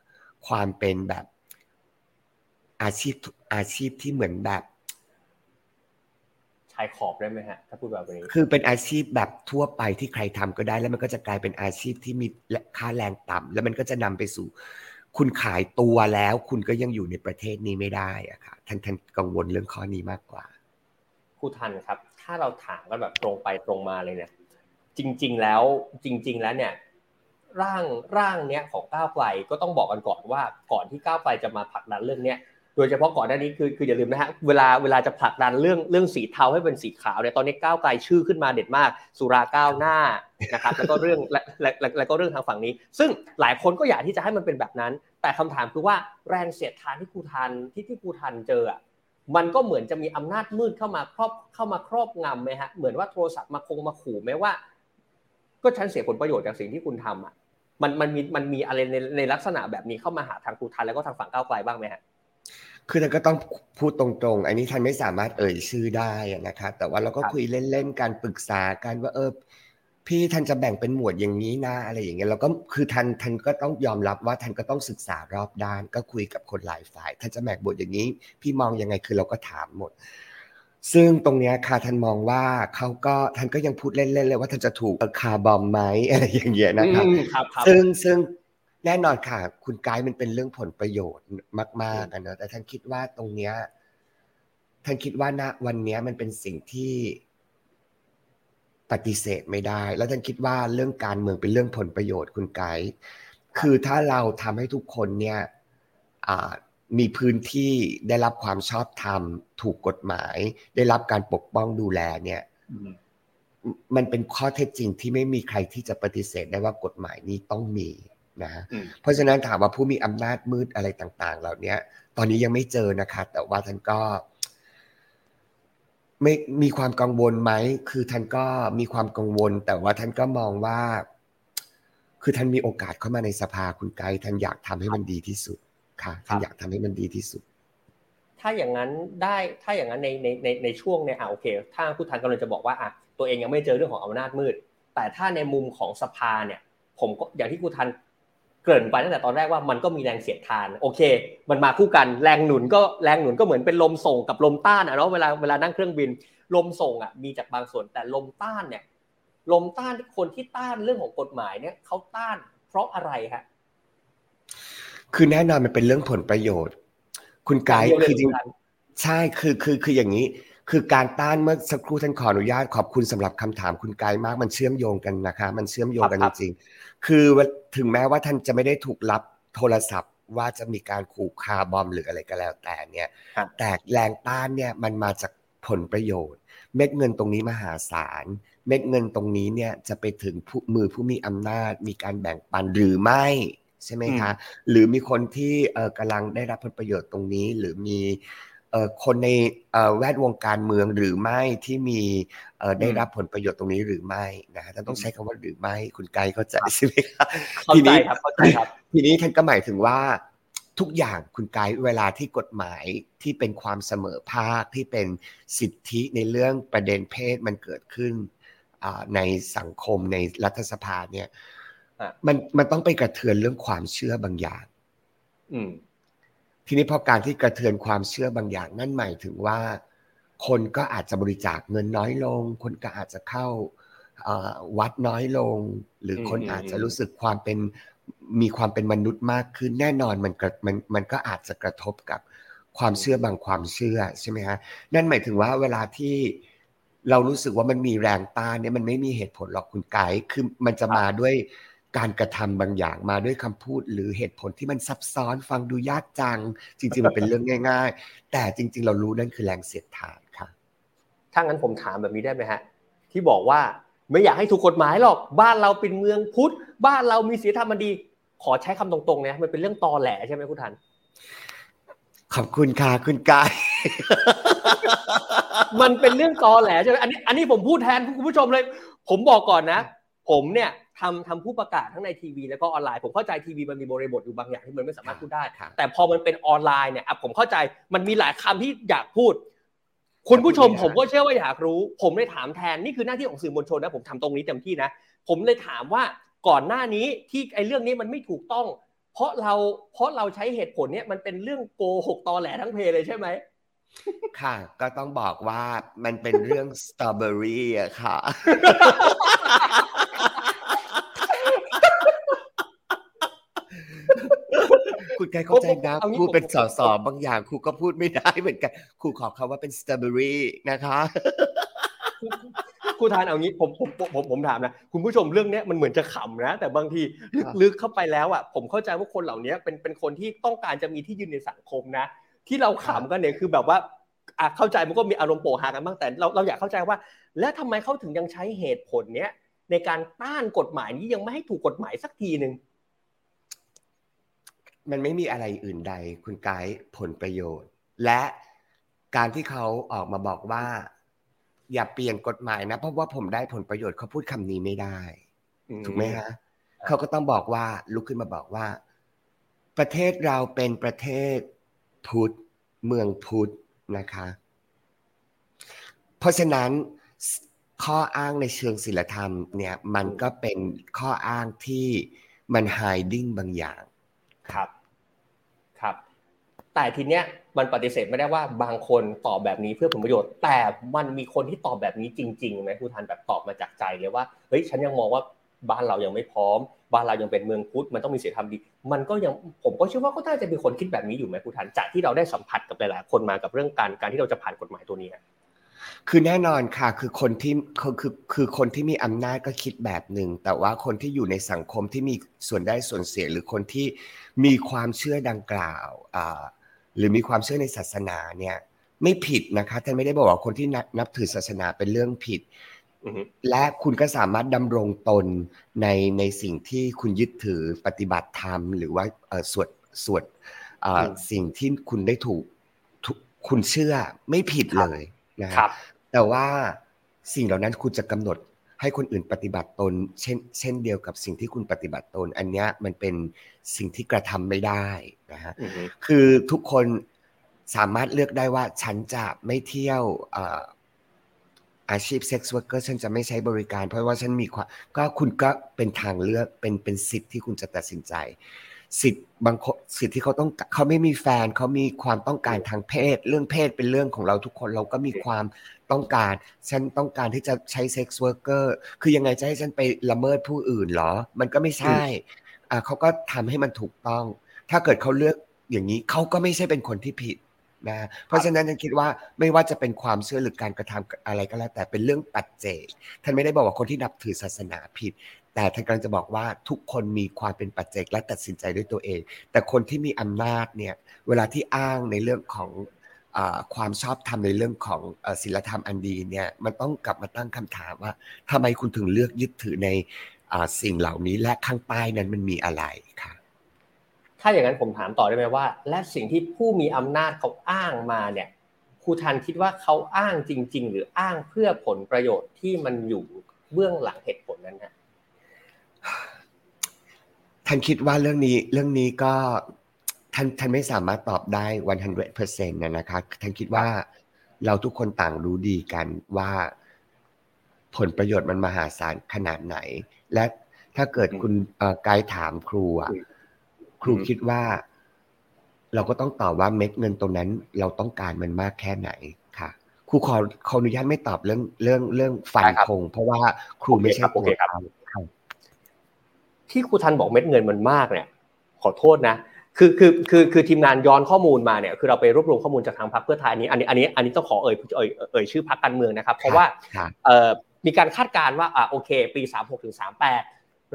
ความเป็นแบบอาชีพอาชีพที่เหมือนแบบชายขอบได้ไหมฮะถ้าพูดแบบนี้คือเป็นอาชีพแบบทั่วไปที่ใครทำก็ได้ แล้วมันก็จะกลายเป็นอาชีพที่มีค่าแรงต่ำแล้วมันก็จะนำไปสู่ คุณขายตัวแล้ว คุณก็ยังอยู่ในประเทศนี้ไม่ได้อะค่ะท่านท่านกังวลเรื่องข้อนี้มากกว่าครูทันครับ ถ้าเราถามกันแบบตรงไปตรงมาเลยเนี่ย จริง ๆ แล้วจริง ๆ แล้วเนี่ย ร่างร่างเนี้ยของก้าวไกลก็ต้องบอกกันก่อนว่าก่อนที่ก้าวไกลจะมาผลักดันเรื่องเนี้ยโดยเฉพาะก่อนหน้านี้คือคืออย่าลืมนะฮะเวลาเวลาจะผลักดันเรื่องเรื่องสีเทาให้เป็นสีขาวเนี่ยตอนนี้ก้าวไกลชื่อขึ้นมาเด็ดมาก สุราก้าวหน้านะครับแล้วก็เรื่องและและแล้วก็เรื่องทางฝั่งนี้ ซึ่งหลายคนก็อยากที่จะให้มันเป็นแบบนั้น แต่คำถามคือว่าแรงเสียดทานที่ครูทันที่ที่ครูทันเจออะมันก็เหมือนจะมีอำนาจมืดเข้ามาครอบเข้ามาครอบงำไหมฮะเหมือนว่าโทรศัพท์มาคงมาขู่ไหมว่า ก็ฉันเสียผลประโยชน์จากสิ่งที่คุณทำอะมันมันมีมันมีอะไรในในลักษณะแบบนี้เข้ามาหาทางครูทันแล้วก็ทางฝั่งก้าวไกลบ้างไหมฮะคือท่านก็ต้องพูดตรงๆ อันนี้ท่านไม่สามารถเอ่ยชื่อได้นะคะแต่ว่าเราก็คุยเล่นๆการปรึกษากันว่าเออพี่ท่านจะแบ่งเป็นหมวดอย่างนี้นะอะไรอย่างเงี้ยเราก็คือท่านท่านก็ต้องยอมรับว่าท่านก็ต้องศึกษารอบด้าน ก็คุยกับคนหลายฝ่ายท่านจะแบ่งบทอย่างนี้ พี่มองยังไงคือเราก็ถามหมด ซึ่งตรงนี้ค่ะท่านมองว่าเขาก็ท่านก็ยังพูดเล่นๆเลยว่าท่านจะถูกคาร์บอมไหมอะไรอย่างเงี้ยนะครับซึ่งซึ่งแน่นอนค่ะ คุณกายมันเป็นเรื่องผลประโยชน์มากๆนะแต่ท่านคิดว่าตรงเนี้ยท่านคิดว่าณวันนี้มันเป็นสิ่งที่ปฏิเสธไม่ได้ แล้วท่านคิดว่าเรื่องการเมืองเป็นเรื่องผลประโยชน์คุณไกด์คือถ้าเราทำให้ทุกคนเนี่ย มีพื้นที่ได้รับความชอบธรรม ถูกกฎหมาย ได้รับการปกป้องดูแลเนี่ยมันเป็นข้อเท็จจริงที่ไม่มีใครที่จะปฏิเสธได้ว่ากฎหมายนี้ต้องมีนะเพราะฉะนั้นถามว่าผู้มีอำนาจมืดอะไรต่าง ๆ เหล่านี้ตอนนี้ยังไม่เจอนะคะ แต่ว่าท่านก็ ไม่มีความกังวลไหมคือท่านก็มีความกังวล แต่ว่าท่านก็มองว่า คือท่านมีโอกาสเข้ามาในสภาคุณไกด์ท่านอยากทำให้มันดีที่สุด ค่ะท่านอยากทำให้มันดีที่สุด ถ้าอย่างนั้นได้ถ้าอย่างนั้นในในในในช่วงเนี่ยอ่าโอเค ถ้าผู้ทันกำลังจะบอกว่าอะตัวเองยังไม่เจอเรื่องของอำนาจมืด แต่ถ้าในมุมของสภาเนี่ย ผมก็อย่างที่ครูทันเกริ่นไปตั้งแต่ตอนแรกว่ามันก็มีแรงเสียดทาน โอเค มันมาคู่กันแรงหนุนก็แรงหนุนก็เหมือนเป็นลมส่งกับลมต้านอะเนาะเวลาเวลานั่งเครื่องบิน ลมส่งอะมีจากบางส่วนแต่ลมต้านเนี่ยลมต้านคนที่ต้านเรื่องของกฎหมายเนี่ยเขาต้านเพราะอะไรฮะ คือแน่นอนมันเป็นเรื่องผลประโยชน์ คุณไกด์คือจริงใช่คือคือคืออย่างนี้ คือการต้านเมื่อสักครู่ท่านขออนุญาตขอบคุณสำหรับคำถามคุณไกด์มากมันเชื่อมโยงกันนะคะ มันเชื่อมโยงกันจริงคือถึงแม้ว่าท่านจะไม่ได้ถูกรับโทรศัพท์ว่าจะมีการขู่คาบอมหรืออะไรก็แล้วแต่เนี่ย แต่แรงต้านเนี่ยมันมาจากผลประโยชน์ เม็ดเงินตรงนี้มหาศาล เม็ดเงินตรงนี้เนี่ยจะไปถึงมือผู้มีอำนาจ มีการแบ่งปันหรือไม่ ใช่ไหมคะหรือมีคนที่กำลังได้รับผลประโยชน์ตรงนี้ หรือมีคนในแวดวงการเมืองหรือไม่ที่มีได้รับผลประโยชน์ตรงนี้หรือไม่นะฮะท่านต้องใช้คำว่าหรือไม่คุณไกด์เข้าใจใช่ไหมครับทีนี้ครับเข้าใจครับ ทีนี้ท่านก็หมายถึงว่าทุกอย่างคุณไกด์เวลาที่กฎหมายที่เป็นความเสมอภาคที่เป็นสิทธิในเรื่องประเด็นเพศมันเกิดขึ้นในสังคมในรัฐสภาเนี่ย มันมันต้องไปกระเทือนเรื่องความเชื่อบางอย่าง อืม ทีนี้พอการที่กระเทือนความเชื่อบางอย่าง นั่นหมายถึงว่า คนก็อาจจะบริจาคเงินน้อยลง คนก็อาจจะเข้าวัดน้อยลง หรือคนอาจจะรู้สึกความเป็นมีความเป็นมนุษย์มากขึ้นแน่นอนมันมันมันก็อาจจะกระทบกับความเชื่อบางความเชื่อใช่ไหมฮะนั่นหมายถึงว่าเวลาที่เรารู้สึกว่ามันมีแรงต้านเนี่ยมันไม่มีเหตุผลหรอกคุณไกด์คือมันจะมาด้วย การกระทำบางอย่างมาด้วยคำพูด หรือเหตุผลที่มันซับซ้อนฟังดูยากจัง จริง ๆ มันเป็นเรื่องง่าย ๆ แต่จริง ๆ เรารู้นั่นคือแรงเสียดทานค่ะถ้างั้นผมถามแบบนี้ได้ไหมฮะ ที่บอกว่าไม่อยากให้ถูกกฎหมายหรอกบ้านเราเป็นเมืองพุทธบ้านเรามีศีลธรรมดี ขอใช้คำตรงๆเนี่ยมันเป็นเรื่องตอแหลใช่ไหมคุณทันขอบคุณค่ะคุณกาย มันเป็นเรื่องตอแหลใช่ไหมอันนี้ อันนี้ผมพูดแทนคุณผู้ชมเลย ผมบอกก่อนนะ ผมเนี่ย ทำทำผู้ประกาศทั้งในทีวีแล้วก็ออนไลน์ผมเข้าใจทีวีมันมีบริบทอยู่บางอย่างที่มันไม่สามารถพูดได้ แต่พอมันเป็นออนไลน์เนี่ยผมเข้าใจมันมีหลายคำที่อยากพูด คุณผู้ชมผมก็เชื่อว่าอยากรู้ ผมเลยถามแทนนี่คือหน้าที่ของสื่อมวลชนนะผมทำตรงนี้เต็มที่นะ ผมเลยถามว่าก่อนหน้านี้ที่ไอ้เรื่องนี้มันไม่ถูกต้อง เพราะเราเพราะเราใช้เหตุผลเนี้ยมันเป็นเรื่องโกหกตอแหลทั้งเพเลยใช่ไหมค่ะ ก็ต้องบอกว่ามันเป็นเรื่องสตรอเบอรี่อะค่ะ คุณไกเข้าใจนะครูเป็นสอสอบางอย่างครูก็พูดไม่ได้เหมือนกันครูขอคำว่าเป็นสตรอเบอรี่นะคะครูทานเอางี้ผมผมผมผมถามนะคุณผู้ชมเรื่องนี้มันเหมือนจะขำนะ แต่บางทีลึกเข้าไปแล้วอะผมเข้าใจว่าคนเหล่านี้เป็นเป็นคนที่ต้องการจะมีที่ยืนในสังคมนะ ที่เราขำกันเนี่ยคือแบบว่าอะเข้าใจมันก็มีอารมณ์โปหากันบ้างแต่เราเราอยากเข้าใจว่า แล้วทำไมเขาถึงยังใช้เหตุผลเนี้ยในการต้านกฎหมายนี้ยังไม่ให้ถูกกฎหมายสักทีหนึ่ง มันไม่มีอะไรอื่นใด คุณไกด์ผลประโยชน์ และการที่เขาออกมาบอกว่า อย่าเปลี่ยนกฎหมายนะ เพราะว่าผมได้ผลประโยชน์เขาพูดคำนี้ไม่ได้ ถูกไหมฮะเขาก็ต้องบอกว่าลุกขึ้นมาบอกว่า ประเทศเราเป็นประเทศพุทธเมืองพุทธนะคะ เพราะฉะนั้นข้ออ้างในเชิงศิลธรรมเนี่ย มันก็เป็นข้ออ้างที่มันไฮดิ้งบางอย่างครับครับ แต่ทีเนี้ยมันปฏิเสธไม่ได้ว่าบางคนตอบแบบนี้เพื่อผลประโยชน์ แต่มันมีคนที่ตอบแบบนี้จริงๆไหมผู้ทันแบบตอบมาจากใจเลยว่าเฮ้ยฉันยังมองว่าบ้านเรายังไม่พร้อม บ้านเรายังเป็นเมืองพุทธมันต้องมีศีลธรรมดี มันก็ยังผมก็เชื่อว่าก็น่าจะมีคนคิดแบบนี้อยู่ไหมผู้ทันจากที่เราได้สัมผัสกับหลายๆคนมากับเรื่องการการที่เราจะผ่านกฎหมายตัวนี้คือแน่นอนค่ะคือคนที่คือคือคือคนที่มีอำนาจก็คิดแบบหนึ่งแต่ว่าคนที่อยู่ในสังคมที่มีส่วนได้ส่วนเสียหรือคนที่มีความเชื่อดังกล่าวอ่า หรือมีความเชื่อในศาสนาเนี่ย ไม่ผิดนะคะท่านไม่ได้บอกว่าคนที่นับถือศาสนาเป็นเรื่องผิด และคุณก็สามารถดำรงตนในในสิ่งที่คุณยึดถือปฏิบัติธรรม หรือว่าสวดสวดสิ่งที่คุณได้ถูกคุณเชื่อไม่ผิดเลยนะครับแต่ว่าสิ่งเหล่านั้นคุณจะกำหนด ให้คนอื่นปฏิบัติตน เช่น เช่นเดียวกับสิ่งที่คุณปฏิบัติตน อันนี้มันเป็นสิ่งที่กระทำไม่ได้นะฮะคือทุกคนสามารถเลือกได้ว่าฉันจะไม่เที่ยวอาชีพเซ็กซ์วอร์เกอร์ฉันจะไม่ใช้บริการ เพราะว่าฉันมีความก็คุณก็เป็นทางเลือกเป็นเป็นสิทธิ์ที่คุณจะตัดสินใจ สิทธิ์บางสิทธิ์ที่เขาต้องเขาไม่มีแฟนเขามีความต้องการทางเพศ เรื่องเพศเป็นเรื่องของเราทุกคนเราก็มีความต้องการ ฉันต้องการที่จะใช้เซ็กซ์วอร์เกอร์คือยังไงจะให้ฉันไปละเมิดผู้อื่นหรอ มันก็ไม่ใช่อ่าเขาก็ทำให้มันถูกต้อง ถ้าเกิดเขาเลือกอย่างนี้เขาก็ไม่ใช่เป็นคนที่ผิดนะเพราะฉะนั้นฉันคิดว่าไม่ว่าจะเป็นความเชื่อหรือการกระทำอะไรก็แล้ว แต่เป็นเรื่องปัจเจกท่านไม่ได้บอกว่าคนที่นับถือศาสนาผิด แต่ท่านกำลังจะบอกว่าทุกคนมีความเป็นปัจเจกและตัดสินใจด้วยตัวเอง แต่คนที่มีอำนาจเนี่ยเวลาที่อ้างในเรื่องของความชอบธรรมในเรื่องของศีลธรรมอันดีเนี่ยมันต้องกลับมาตั้งคำถามว่าทำไมคุณถึงเลือกยึดถือในสิ่งเหล่านี้และข้างใต้นั้นมันมีอะไรคะถ้าอย่างนั้นผมถามต่อได้ไหมว่า และสิ่งที่ผู้มีอำนาจเขาอ้างมาเนี่ยครูทันคิดว่าเขาอ้างจริง ๆ หรืออ้างเพื่อผลประโยชน์ที่มันอยู่เบื้องหลังเหตุผลนั้นฮะ ท่านคิดว่าเรื่องนี้เรื่องนี้ก็ท่านท่านไม่สามารถตอบได้วันฮันเเปอร์เซ็นต์นะครับท่านคิดว่าเราทุกคนต่างรู้ดีกันว่าผลประโยชน์มันมหาศาลขนาดไหน และถ้าเกิดคุณไกด์ถามครูอะครูคิดว่า เราก็ต้องตอบว่าเม็ดเงินตรงนั้น เราต้องการมันมากแค่ไหนค่ะ ครูขอขออนุญาตไม่ตอบเรื่องเรื่องเรื่องฝันคง เพราะว่าครูไม่ใช่ตัวเขา ที่ครูทันบอกเม็ดเงินมันมากเนี่ย ขอโทษนะ คือคือคือคือทีมงานย้อนข้อมูลมาเนี่ย คือเราไปรวบรวมข้อมูลจากทางพรรคเพื่อไทยอันนี้อันนี้อันนี้อันนี้ต้องขอเอ่ยเอ่ยเอ่ยชื่อพรรคการเมืองนะครับ เพราะว่าเอ่อมีการคาดการณ์ว่าอ่าโอเค ปีสามหกถึงสามแปด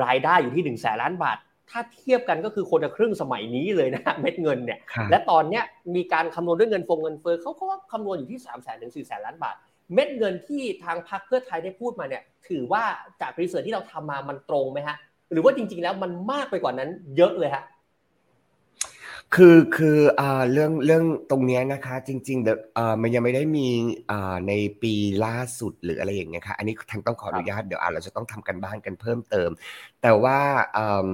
รายได้อยู่ที่หนึ่งแสนล้านบาท ถ้าเทียบกันก็คือคนละครึ่งสมัยนี้เลยนะเม็ดเงินเนี่ย และตอนเนี้ยมีการคำนวณด้วยเงินฟงเงินเฟ้อเขาก็คำนวณอยู่ที่3ามแสนถึงสี่แสนล้านบาทเม็ดเงินที่ทางพรรคเพื่อไทยได้พูดมาเนี่ย ถือว่าจากรีเสิร์ชที่เราทำมามันตรงไหมฮะ หรือว่าจริง ๆ แล้วมันมากไปกว่านั้น เยอะเลยฮะคือคืออ่าเรื่องเรื่องตรงนี้นะคะ จริงๆเดอ่ามันยังไม่ได้มีอ่าในปีล่าสุดหรืออะไรอย่างเงี้ยค่ะอันนี้ทางต้องขออนุญาตเดี๋ยวอ่าเราจะต้องทำกันบ้านกันเพิ่มเติม แต่ว่าอ่า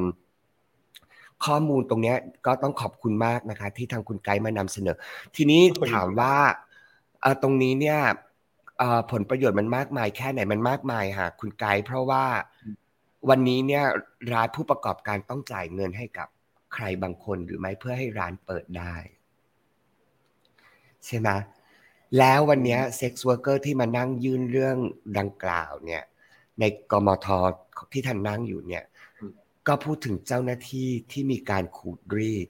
ข้อมูลตรงนี้ก็ต้องขอบคุณมากนะคะ ที่ทางคุณไกด์มานำเสนอ ทีนี้ถามว่าตรงนี้เนี่ยผลประโยชน์มันมากมายแค่ไหนมันมากมายค่ะคุณไกด์เพราะว่า วันนี้เนี่ยร้านผู้ประกอบการต้องจ่ายเงินให้กับใครบางคนหรือไม่เพื่อให้ร้านเปิดได้ ใช่ไหมแล้ววันนี้เซ็กซ์วอร์เกอร์ที่มานั่งยื่นเรื่องดังกล่าวเนี่ย ในกมทที่ท่านนั่งอยู่เนี่ย ก็พูดถึงเจ้าหน้าที่ที่มีการขูดรีด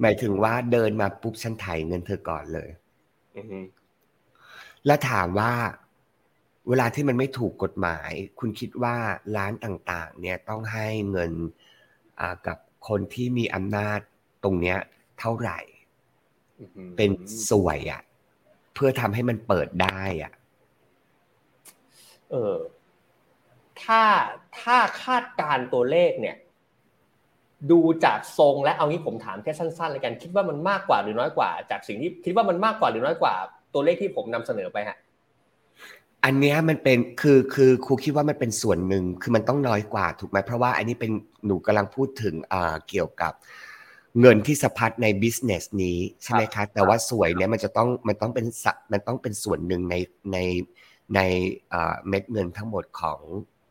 หมายถึงว่าเดินมาปุ๊บฉันถ่ายเงินเธอก่อนเลยแล้วถามว่า เวลาที่มันไม่ถูกกฎหมาย คุณคิดว่าร้านต่างๆ เนี่ยต้องให้เงินกับคนที่มีอำนาจตรงเนี้ยเท่าไหร่ เป็นสวยอะ่ะ เพื่อทำให้มันเปิดได้อะ เออ ถ้าถ้าคาดการตัวเลขเนี่ย ดูจากทรงและเอางี้ผมถามแค่สั้นๆเลยกัน คิดว่ามันมากกว่าหรือน้อยกว่า จากสิ่งที่คิดว่ามันมากกว่าหรือน้อยกว่า ตัวเลขที่ผมนำเสนอไปฮะ อันนี้มันเป็นคือคือครูคิดว่ามันเป็นส่วนหนึ่งคือมันต้องน้อยกว่าถูกไหมเพราะว่าอันนี้เป็นหนูกำลังพูดถึงอ่าเกี่ยวกับเงินที่สะพัดในบิสเนสนี้ใช่ไหมคะแต่ว่าสวยเนี่ยมันจะต้องมันต้องเป็นมันต้องเป็นส่วนหนึ่งในในในเม็ดเงินทั้งหมดของ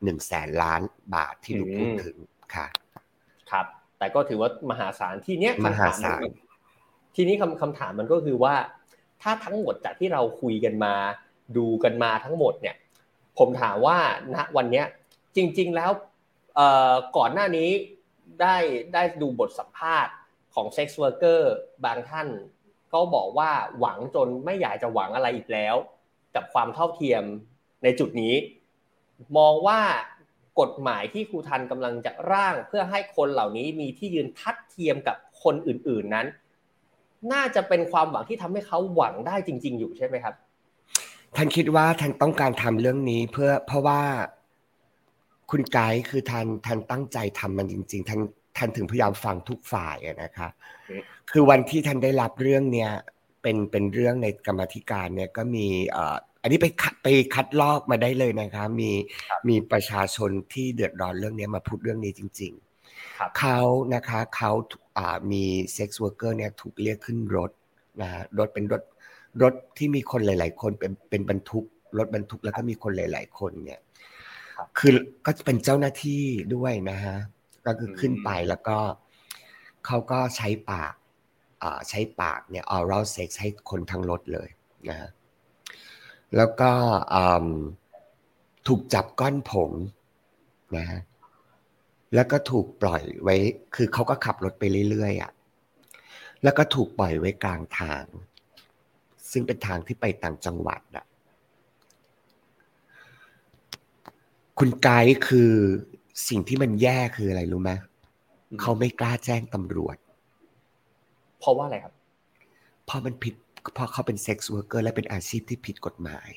หนึ่งแสนล้านบาทที่หนูพูดถึงค่ะ ครับ แต่ก็ถือว่ามหาศาลที่เนี้ยมหาศาลทีนี้คำคำถามมันก็คือว่า ถ้าทั้งหมดจากที่เราคุยกันมา ดูกันมาทั้งหมดเนี่ยผมถามว่าณวันนี้จริง ๆแล้วก่อนหน้านี้ได้ได้ดูบทสัมภาษณ์ของ sex worker บางท่าน ก็บอกว่าหวังจนไม่อยากจะหวังอะไรอีกแล้ว กับความเท่าเทียมในจุดนี้ มองว่ากฎหมายที่ครูธัญกำลังจะร่างเพื่อให้คนเหล่านี้มีที่ยืนทัดเทียมกับคนอื่นๆนั้น น่าจะเป็นความหวังที่ทำให้เขาหวังได้จริง ๆ อยู่ใช่ไหมครับ ท่านคิดว่าท่านต้องการทำเรื่องนี้เพื่อเพราะว่าคุณไกด์คือท่านท่านตั้งใจทำมันจริง ๆท่านท่านถึงพยายามฟังทุกฝ่ายนะคะ คือวันที่ท่านได้รับเรื่องเนี้ยเป็นเป็นเรื่องในกรรมธิการเนี่ยก็มีเอ่ออันนี้ไปไปคัดลอกมาได้เลยนะคะ มีมีประชาชนที่เดือดร้อนเรื่องนี้มาพูดเรื่องนี้จริง ๆ เขานะคะเขาอ่ามีเซ็กซ์วอร์เกอร์เนี่ยถูกเรียกขึ้นรถนะรถเป็นรถ รถที่มีคนหลาย ๆ คนเป็นเป็นบรรทุก รถบรรทุกแล้วก็มีคนหลาย ๆ คนเนี่ย คือก็จะเป็นเจ้าหน้าที่ด้วยนะฮะก็คือขึ้นไปแล้วก็เขาก็ใช้ปากใช้ปากเนี่ย oral sex ให้คนทั้งรถเลยนะฮะแล้วก็ถูกจับก้อนผมนะฮะแล้วก็ถูกปล่อยไว้ คือเขาก็ขับรถไปเรื่อยๆอะ แล้วก็ถูกปล่อยไว้กลางทาง ซึ่งเป็นทางที่ไปต่างจังหวัดอะคุณไก่คือสิ่งที่มันแย่คืออะไรรู้ไหมเขาไม่กล้าแจ้งตำรวจ เพราะว่าอะไรครับ เพราะมันผิดเพราะเขาเป็น sex worker และเป็นอาชีพที่ผิดกฎหมาย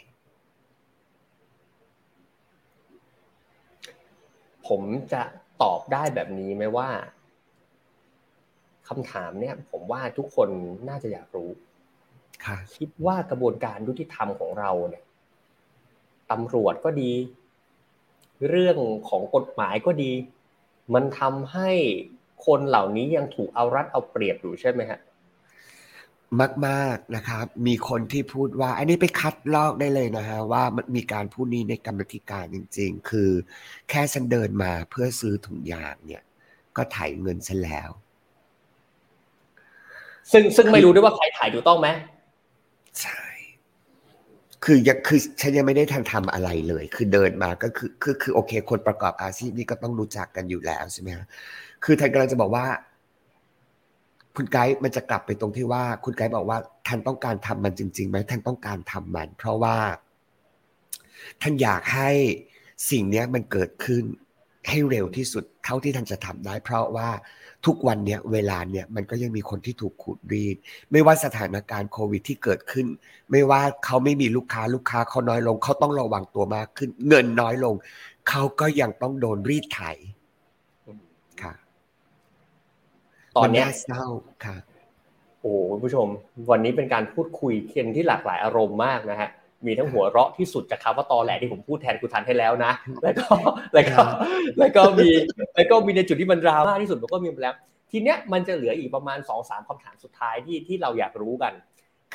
ผมจะตอบได้แบบนี้ไหมว่าคำถามเนี่ย ผมว่าทุกคนน่าจะอยากรู้ คิดว่ากระบวนการยุติธรรมของเราเนี่ยตำรวจก็ดี เรื่องของกฎหมายก็ดี มันทำให้คนเหล่านี้ยังถูกเอารัดเอาเปรียบอยู่ใช่ไหมฮะมาก ๆ นะครับ มีคนที่พูดว่า อันนี้ไปคัดลอกได้เลยนะฮะ ว่ามันมีการพูดนี้ในกรรมธิการจริง ๆ คือ แค่ฉันเดินมาเพื่อซื้อถุงยางเนี่ย ก็ถ่ายเงินฉันแล้ว ซึ่งซึ่งไม่รู้ด้วยว่าใครถ่ายถูกต้องไหม ใช่ คือยังคือฉันยังไม่ได้ทันทำอะไรเลย คือเดินมาก็คือคือคือโอเค คนประกอบอาชีพนี่ก็ต้องรู้จักกันอยู่แล้วใช่ไหมคคือท่านกำลังจะบอกว่า คุณไกด์มันจะกลับไปตรงที่ว่า คุณไกด์บอกว่าท่านต้องการทำมันจริงๆไหมท่านต้องการทำมัน เพราะว่า ท่านอยากให้สิ่งนี้มันเกิดขึ้นให้เร็วที่สุดเท่าที่ท่านจะทำได้ เพราะว่า ทุกวันเนี้ยเวลาเนี้ยมันก็ยังมีคนที่ถูกขูดรีด ไม่ว่าสถานการณ์โควิดที่เกิดขึ้น ไม่ว่าเขาไม่มีลูกค้าลูกค้าเขาน้อยลง เขาต้องระวังตัวมากขึ้น เงินน้อยลง เขาก็ยังต้องโดนรีดไถค่ะ ตอนนี้เศร้าค่ะ โอ้คุณผู้ชม วันนี้เป็นการพูดคุยเคนที่หลากหลายอารมณ์มากนะฮะ มีทั้งหัวเราะที่สุดจากคำว่าตอแหลที่ผมพูดแทนคุณทันให้แล้วนะ แล้วก็แล้วก็แล้วก็มีแล้วก็มีในจุดที่มันดราม่าที่สุดมันก็มีไปแล้ว ทีเนี้ยมันจะเหลืออีกประมาณสองสามคำถามสุดท้ายที่ที่เราอยากรู้กัน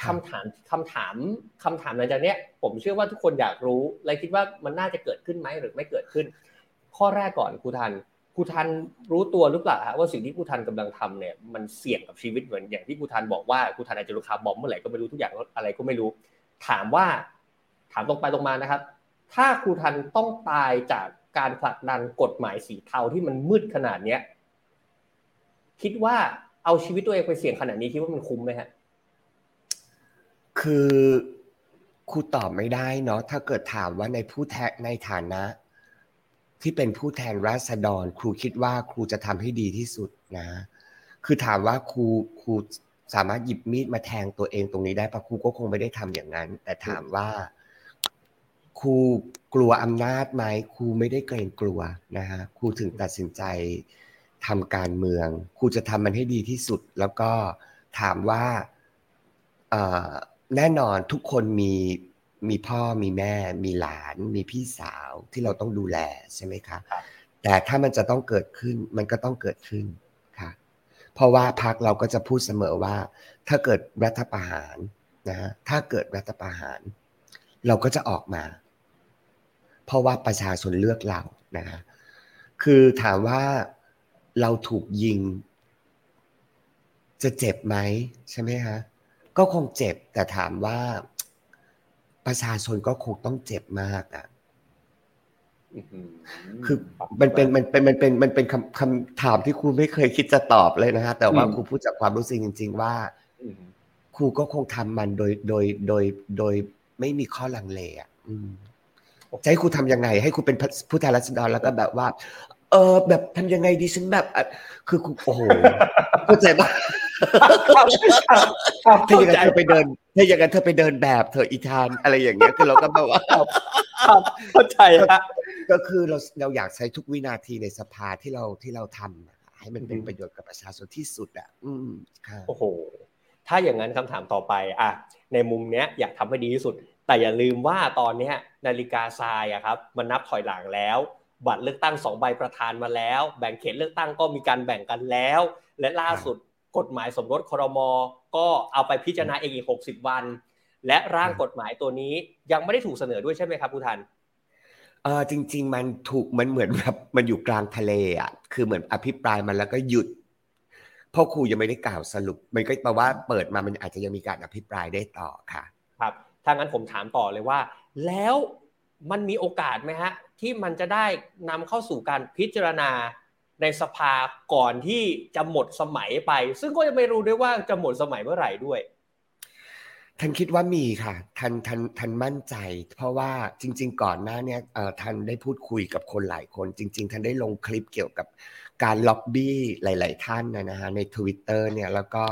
คำถามคำถามคำถามหลังจากเนี้ย ผมเชื่อว่าทุกคนอยากรู้และคิดว่ามันน่าจะเกิดขึ้นไหมหรือไม่เกิดขึ้น ข้อแรกก่อนครูทันครูทันรู้ตัวหรือเปล่าว่าสิ่งที่ครูทันกำลังทำเนี่ยมันเสี่ยงกับชีวิตเหมือนอย่างที่ครูทันบอกว่าครูทันอาจจะรู้ข่าวบอมเมื่อไหร่ก็ไม่รู้ทุกอย่างอะไรก็ไม่รู้ ถามว่าถามตรงไปตรงมานะครับ ถ้าครูทันต้องตายจากการผลักดันกฎหมายสีเทาที่มันมืดขนาดเนี้ย คิดว่าเอาชีวิตตัวเองไปเสี่ยงขนาดนี้คิดว่ามันคุ้มไหมฮะ คือครูตอบไม่ได้เนาะถ้าเกิดถามว่าในผู้แทนในฐานะ ที่เป็นผู้แทนราษฎร ครูคิดว่าครูจะทำให้ดีที่สุดนะ คือถามว่าครูครู สามารถหยิบมีดมาแทงตัวเองตรงนี้ได้ปะครูก็คงไม่ได้ทำอย่างนั้น แต่ถามว่าครูกลัวอำนาจไหมครูไม่ได้เกรงกลัวนะฮะครูถึงตัดสินใจทำการเมืองครูจะทำมันให้ดีที่สุด แล้วก็ถามว่าแน่นอนทุกคนมีมีพ่อมีแม่ มีหลาน มีพี่สาวที่เราต้องดูแลใช่ไหมคะแต่ถ้ามันจะต้องเกิดขึ้นมันก็ต้องเกิดขึ้นค่ะ เพราะว่าพักเราก็จะพูดเสมอว่า ถ้าเกิดรัฐประหารนะฮะถ้าเกิดรัฐประหาร เราก็จะออกมา เพราะว่าประชาชนเลือกเรานะฮะคือถามว่าเราถูกยิง จะเจ็บไหมใช่ไหมฮะก็คงเจ็บแต่ถามว่าประชาชนก็คงต้องเจ็บมากอะ คือมันเป็นมันเป็นมันเป็นมันเป็นคำคำถามที่ครูไม่เคยคิดจะตอบเลยนะฮะแต่ว่าครูพูดจากความรู้สึกจริง ๆ ว่าครูก็คงทำมันโดยโดยโดยโดยไม่มีข้อลังเลอะจะให้ครูทำยังไง ให้ครูเป็นผู้แทนรัษฎรแล้วก็แบบว่า เออแบบทำยังไงดีฉันแบบคือครูโอ้โหเข้าใจปะถ้าอย่างนั้นเธอไปเดินถ้าอย่างนั้นเธอไปเดินแบบเธออีทานอะไรอย่างเงี้ยคือเราก็แบบว่าเข้าใจฮะ ก็คือเราเราอยากใช้ทุกวินาทีในสภาที่เราที่เราทำให้มันเป็นประโยชน์กับประชาชนที่สุดอะ อืมค่ะโอ้โห ถ้าอย่างนั้นคำถามต่อไป อะ ในมุมเนี้ยอยากทำให้ดีที่สุด แต่อย่าลืมว่าตอนเนี้ยนาฬิกาทรายอะครับ มันนับถอยหลังแล้ว บัตรเลือกตั้งสองใบประธานมาแล้ว แบ่งเขตเลือกตั้งก็มีการแบ่งกันแล้ว และล่าสุดกฎหมายสมรสครมก็เอาไปพิจารณาเองอีก 60 วัน และร่างกฎหมายตัวนี้ยังไม่ได้ถูกเสนอด้วยใช่ไหมครับผู้ทัน เออจริง ๆ มันถูกมันเหมือนแบบมันอยู่กลางทะเลอะคือเหมือนอภิปรายมันแล้วก็หยุดพ่อครูยังไม่ได้กล่าวสรุป มันก็แปลว่าเปิดมามันอาจจะยังมีการอภิปรายได้ต่อค่ะ ครับถ้างั้นผมถามต่อเลยว่า แล้วมันมีโอกาสไหมฮะ ที่มันจะได้นำเข้าสู่การพิจารณาในสภาก่อนที่จะหมดสมัยไป ซึ่งก็ยังไม่รู้ด้วยว่าจะหมดสมัยเมื่อไหร่ด้วย ท่านคิดว่ามีค่ะท่านท่านท่านมั่นใจ เพราะว่าจริง ๆ ก่อนหน้านี้ท่านได้พูดคุยกับคนหลายคน จริง ๆ ท่านได้ลงคลิปเกี่ยวกับการล็อบบี้หลาย ๆ ท่านนะฮะในทวิตเตอร์เนี่ยแล้วก็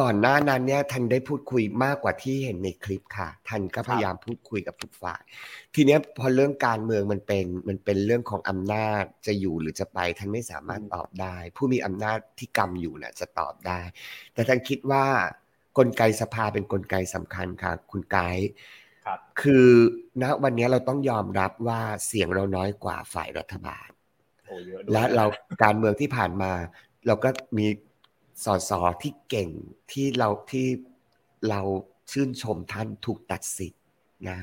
ก่อนหน้านั้นเนี่ยท่านได้พูดคุยมากกว่าที่เห็นในคลิปค่ะท่านก็พยายามพูดคุยกับทุกฝ่าย ทีนี้พอเรื่องการเมืองมันเป็นมันเป็นเรื่องของอำนาจจะอยู่หรือจะไปท่านไม่สามารถตอบได้ ผู้มีอำนาจที่กำอยู่น่ะจะตอบได้ แต่ท่านคิดว่า กลไกสภาเป็นนกลไกสำคัญค่ะ คุณไกด์คือณวันนี้เราต้องยอมรับว่าเสียงเราน้อยกว่าฝ่ายรัฐบาล และเราการเมืองที่ผ่านมา เราก็มีสอสอที่เก่งที่เราที่เราชื่นชมท่านถูกตัดสิทธิ์นะ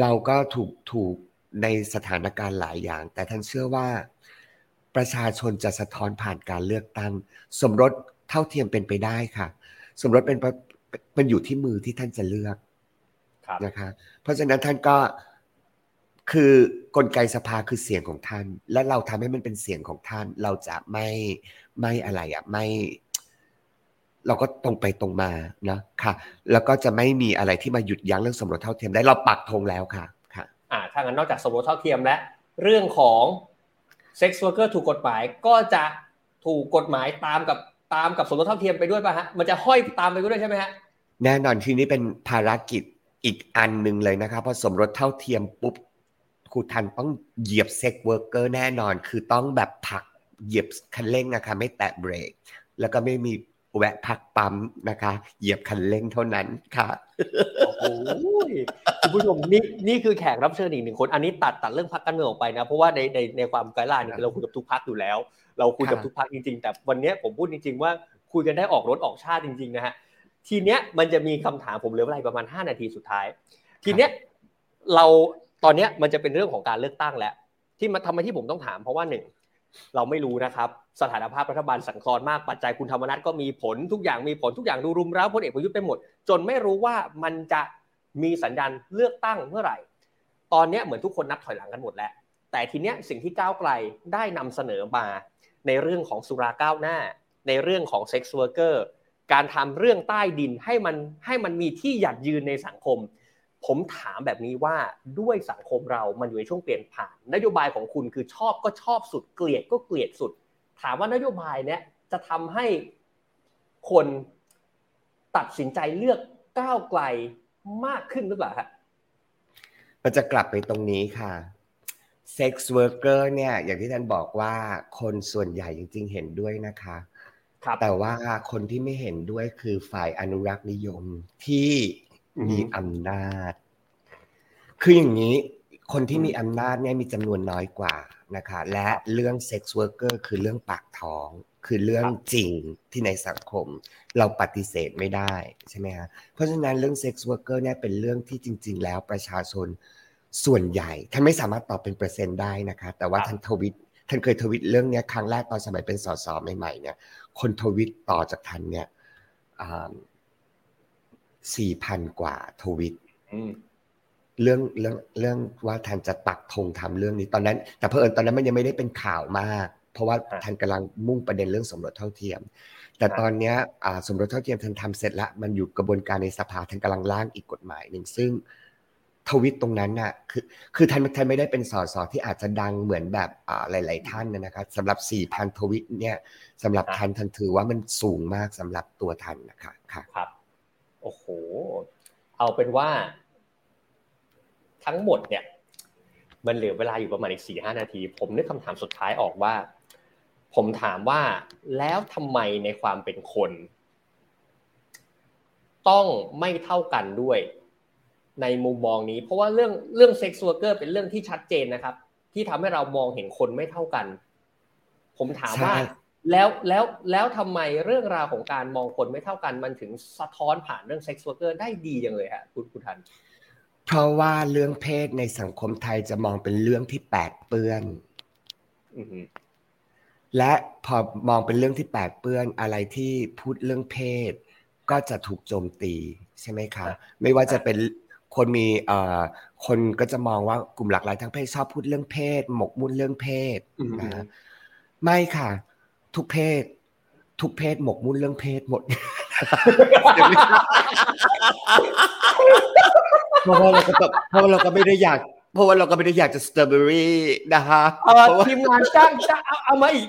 เราก็ถูกถูกในสถานการณ์หลายอย่าง แต่ท่านเชื่อว่า ประชาชนจะสะท้อนผ่านการเลือกตั้ง สมรสเท่าเทียมเป็นไปได้ค่ะ สมรสเป็นเป็นอยู่ที่มือที่ท่านจะเลือกนะคะ เพราะฉะนั้นท่านก็คือกลไกสภาคือเสียงของท่าน และเราทำให้มันเป็นเสียงของท่าน เราจะไม่ไม่อะไรอะไม่ เราก็ตรงไปตรงมานะค่ะ แล้วก็จะไม่มีอะไรที่มาหยุดยั้งเรื่องสมรสเท่าเทียมได้เราปักธงแล้วค่ะค่ะ อ่าถ้างั้นนอกจากสมรสเท่าเทียมและ เรื่องของ sex worker ถูกกฎหมายก็จะถูกกฎหมายตามกับ ตามกับสมรสเท่าเทียมไปด้วยป่ะฮะมันจะห้อยตามไปด้วยใช่ไหมฮะแน่นอนทีนี้เป็นภารกิจอีกอันหนึ่งเลยนะครับพอสมรสเท่าเทียมปุ๊บครูธัญต้องเหยียบ sex worker แน่นอน คือต้องแบบผักเหยียบคันเร่งนะคะไม่แตะเบรก แล้วก็ไม่มี แวะพักปั๊มนะคะ เหยียบคันเร่งเท่านั้นค่ะโอ้ยคุณผู้ชมนี่นี่คือแขกรับเชิญอีกหนึ่งคน อันนี้ตัดตัดเรื่องพักการเมืองออกไปนะ เพราะว่าในในในความไกด์ไลน์เราคุยกับทุกพักอยู่แล้ว เราคุยกับทุกพักจริงๆ แต่วันนี้ผมพูดจริง ๆ ว่าคุยกันได้ออกรถออกชาติจริง ๆ นะฮะทีเนี้ยมันจะมีคำถามผมเหลือเวลาประมาณ 5 นาทีสุดท้าย ทีเนี้ยเราตอนเนี้ยมันจะเป็นเรื่องของการเลือกตั้งแล้วที่มาทำไมที่ผมต้องถามเพราะว่าหนึ่ง เราไม่รู้นะครับ สถานภาพรัฐบาลสั่นคลอนมากปัจจัยคุณธรรมนัสก็มีผลทุกอย่างมีผลทุกอย่างดูรุมเร้าพลเอกประยุทธ์ไปหมด จนไม่รู้ว่ามันจะมีสัญญาณเลือกตั้งเมื่อไหร่ ตอนนี้เหมือนทุกคนนับถอยหลังกันหมดแล้ว แต่ทีเนี้ยสิ่งที่ก้าวไกลได้นำเสนอมา ในเรื่องของสุราก้าวหน้า ในเรื่องของ sex worker การทำเรื่องใต้ดินให้มันให้มันมีที่หยัดยืนในสังคม ผมถามแบบนี้ว่าด้วยสังคมเรามันอยู่ในช่วงเปลี่ยนผ่าน นโยบายของคุณคือชอบก็ชอบสุดเกลียดก็เกลียดสุด ถามว่านโยบายเนี้ยจะทำให้คนตัดสินใจเลือกก้าวไกลมากขึ้นหรือเปล่าฮะมันจะกลับไปตรงนี้ค่ะ sex worker เนี่ยอย่างที่ธัญบอกว่าคนส่วนใหญ่จริง ๆ เห็นด้วยนะคะแต่ว่าคนที่ไม่เห็นด้วยคือฝ่ายอนุรักษ์นิยมที่ มีอำนาจ คืออย่างนี้ คนที่มีอำนาจเนี่ยมีจำนวนน้อยกว่านะคะ และเรื่อง sex worker คือเรื่องปากท้อง คือเรื่องจริงที่ในสังคม เราปฏิเสธไม่ได้ใช่ไหมฮะ เพราะฉะนั้นเรื่อง sex worker เนี่ยเป็นเรื่องที่จริง ๆ แล้วประชาชนส่วนใหญ่ธัญไม่สามารถตอบเป็นเปอร์เซ็นต์ได้นะคะ แต่ว่าท่านทวิตท่านเคยทวิตเรื่องนี้ครั้งแรกตอนสมัยเป็นสสใหม่ๆเนี่ย คนทวิตต่อจากธัญเนี่ย สี่พันกว่าทวิตเรื่องเรื่องเรื่องว่าท่านจะปักธงทำเรื่องนี้ตอนนั้น แต่เพอเอิญตอนนั้นมันยังไม่ได้เป็นข่าวมาก เพราะว่าท่านกำลังมุ่งประเด็นเรื่องสมรสเท่าเทียม แต่ตอนนี้สมรสเท่าเทียมท่านทำเสร็จแล้วมันอยู่กระบวนการในสภาท่านกำลังร่างอีกกฎหมายหนึ่งซึ่งทวิตตรงนั้นน่ะคือคือท่านท่านไม่ได้เป็นสสที่อาจจะดังเหมือนแบบอ่าหลาย ๆ ท่านนะครับสำหรับสี่พันทวิตเนี่ยสำหรับท่านท่านถือว่ามันสูงมากสำหรับตัวท่านนะคะค่ะครับ โอ้โห เอาเป็นว่า ทั้งหมดเนี่ย มันเหลือเวลาอยู่ประมาณอีกสี่ห้านาที ผมนึกคำถามสุดท้ายออกว่า ผมถามว่าแล้วทำไมในความเป็นคน ต้องไม่เท่ากันด้วยในมุมมองนี้ เพราะว่าเรื่องเรื่องเซ็กซ์วอร์เกอร์เป็นเรื่องที่ชัดเจนนะครับ ที่ทำให้เรามองเห็นคนไม่เท่ากัน ผมถามว่า แล้วแล้วแล้วทำไมเรื่องราวของการมองคนไม่เท่ากันมันถึงสะท้อนผ่านเรื่อง sex worker ได้ดีอย่างเลยฮะคุณคุณธัญ เพราะว่าเรื่องเพศในสังคมไทยจะมองเป็นเรื่องที่แปดเปื้อนและพอมองเป็นเรื่องที่แปดเปื้อนอะไรที่พูดเรื่องเพศ ก็จะถูกโจมตีใช่ไหมคะ ไม่ว่าจะเป็นคนมีเอ่อคนก็จะมองว่ากลุ่มหลากหลายทางเพศชอบพูดเรื่องเพศ หมกมุ่นเรื่องเพศนะไม่ค่ะ ทุกเพศ ทุกเพศหมกมุ่นเรื่องเพศหมดเพราะว่าเราก็แบบเพราะว่าเราก็ไม่ได้อยาก เพราะว่าเราก็ไม่ได้อยากจะสตรอเบอรี่นะฮะทีมงานจ้างจ้างเอามาอีก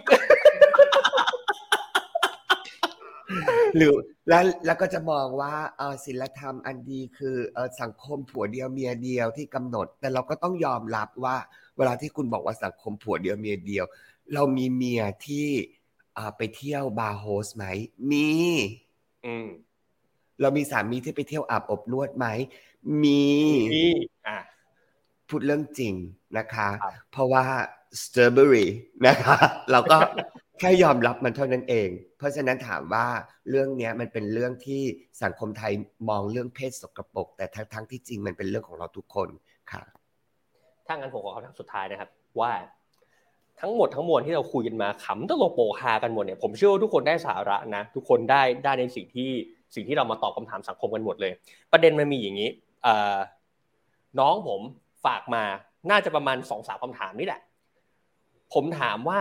หรือแล้วแล้วก็จะมองว่าเออศิลธรรมอันดีคือเออสังคมผัวเดียวเมียเดียวที่กำหนด แต่เราก็ต้องยอมรับว่า เวลาที่คุณบอกว่าสังคมผัวเดียวเมียเดียว เรามีเมียที่ ไปเที่ยวบาร์โฮสไหมมีอืมเรามีสามีที่ไปเที่ยวอาบอบนวดไหมมีมีอ่าพูดเรื่องจริงนะคะ เพราะว่าสตรอเบอรี่นะคะ เราก็แค่ยอมรับมันเท่านั้นเอง เพราะฉะนั้นถามว่าเรื่องนี้มันเป็นเรื่องที่สังคมไทยมองเรื่องเพศสกรปรกแต่ทั้งทั้งที่จริงมันเป็นเรื่องของเราทุกคนค่ะ ถ้างั้นผมขอคำถามสุดท้ายนะครับ ว่า ทั้งหมดทั้งมวลที่เราคุยกันมาขำตลกโปฮากันหมดเนี่ยผมเชื่อว่าทุกคนได้สาระนะทุกคนได้ได้ในสิ่งที่สิ่งที่เรามาตอบคาถามสังคมกันหมดเลย ประเด็นมันมีอย่างนี้น้องผมฝากมาน่าจะประมาณสองสามคำถามนี่แหละ ผมถามว่า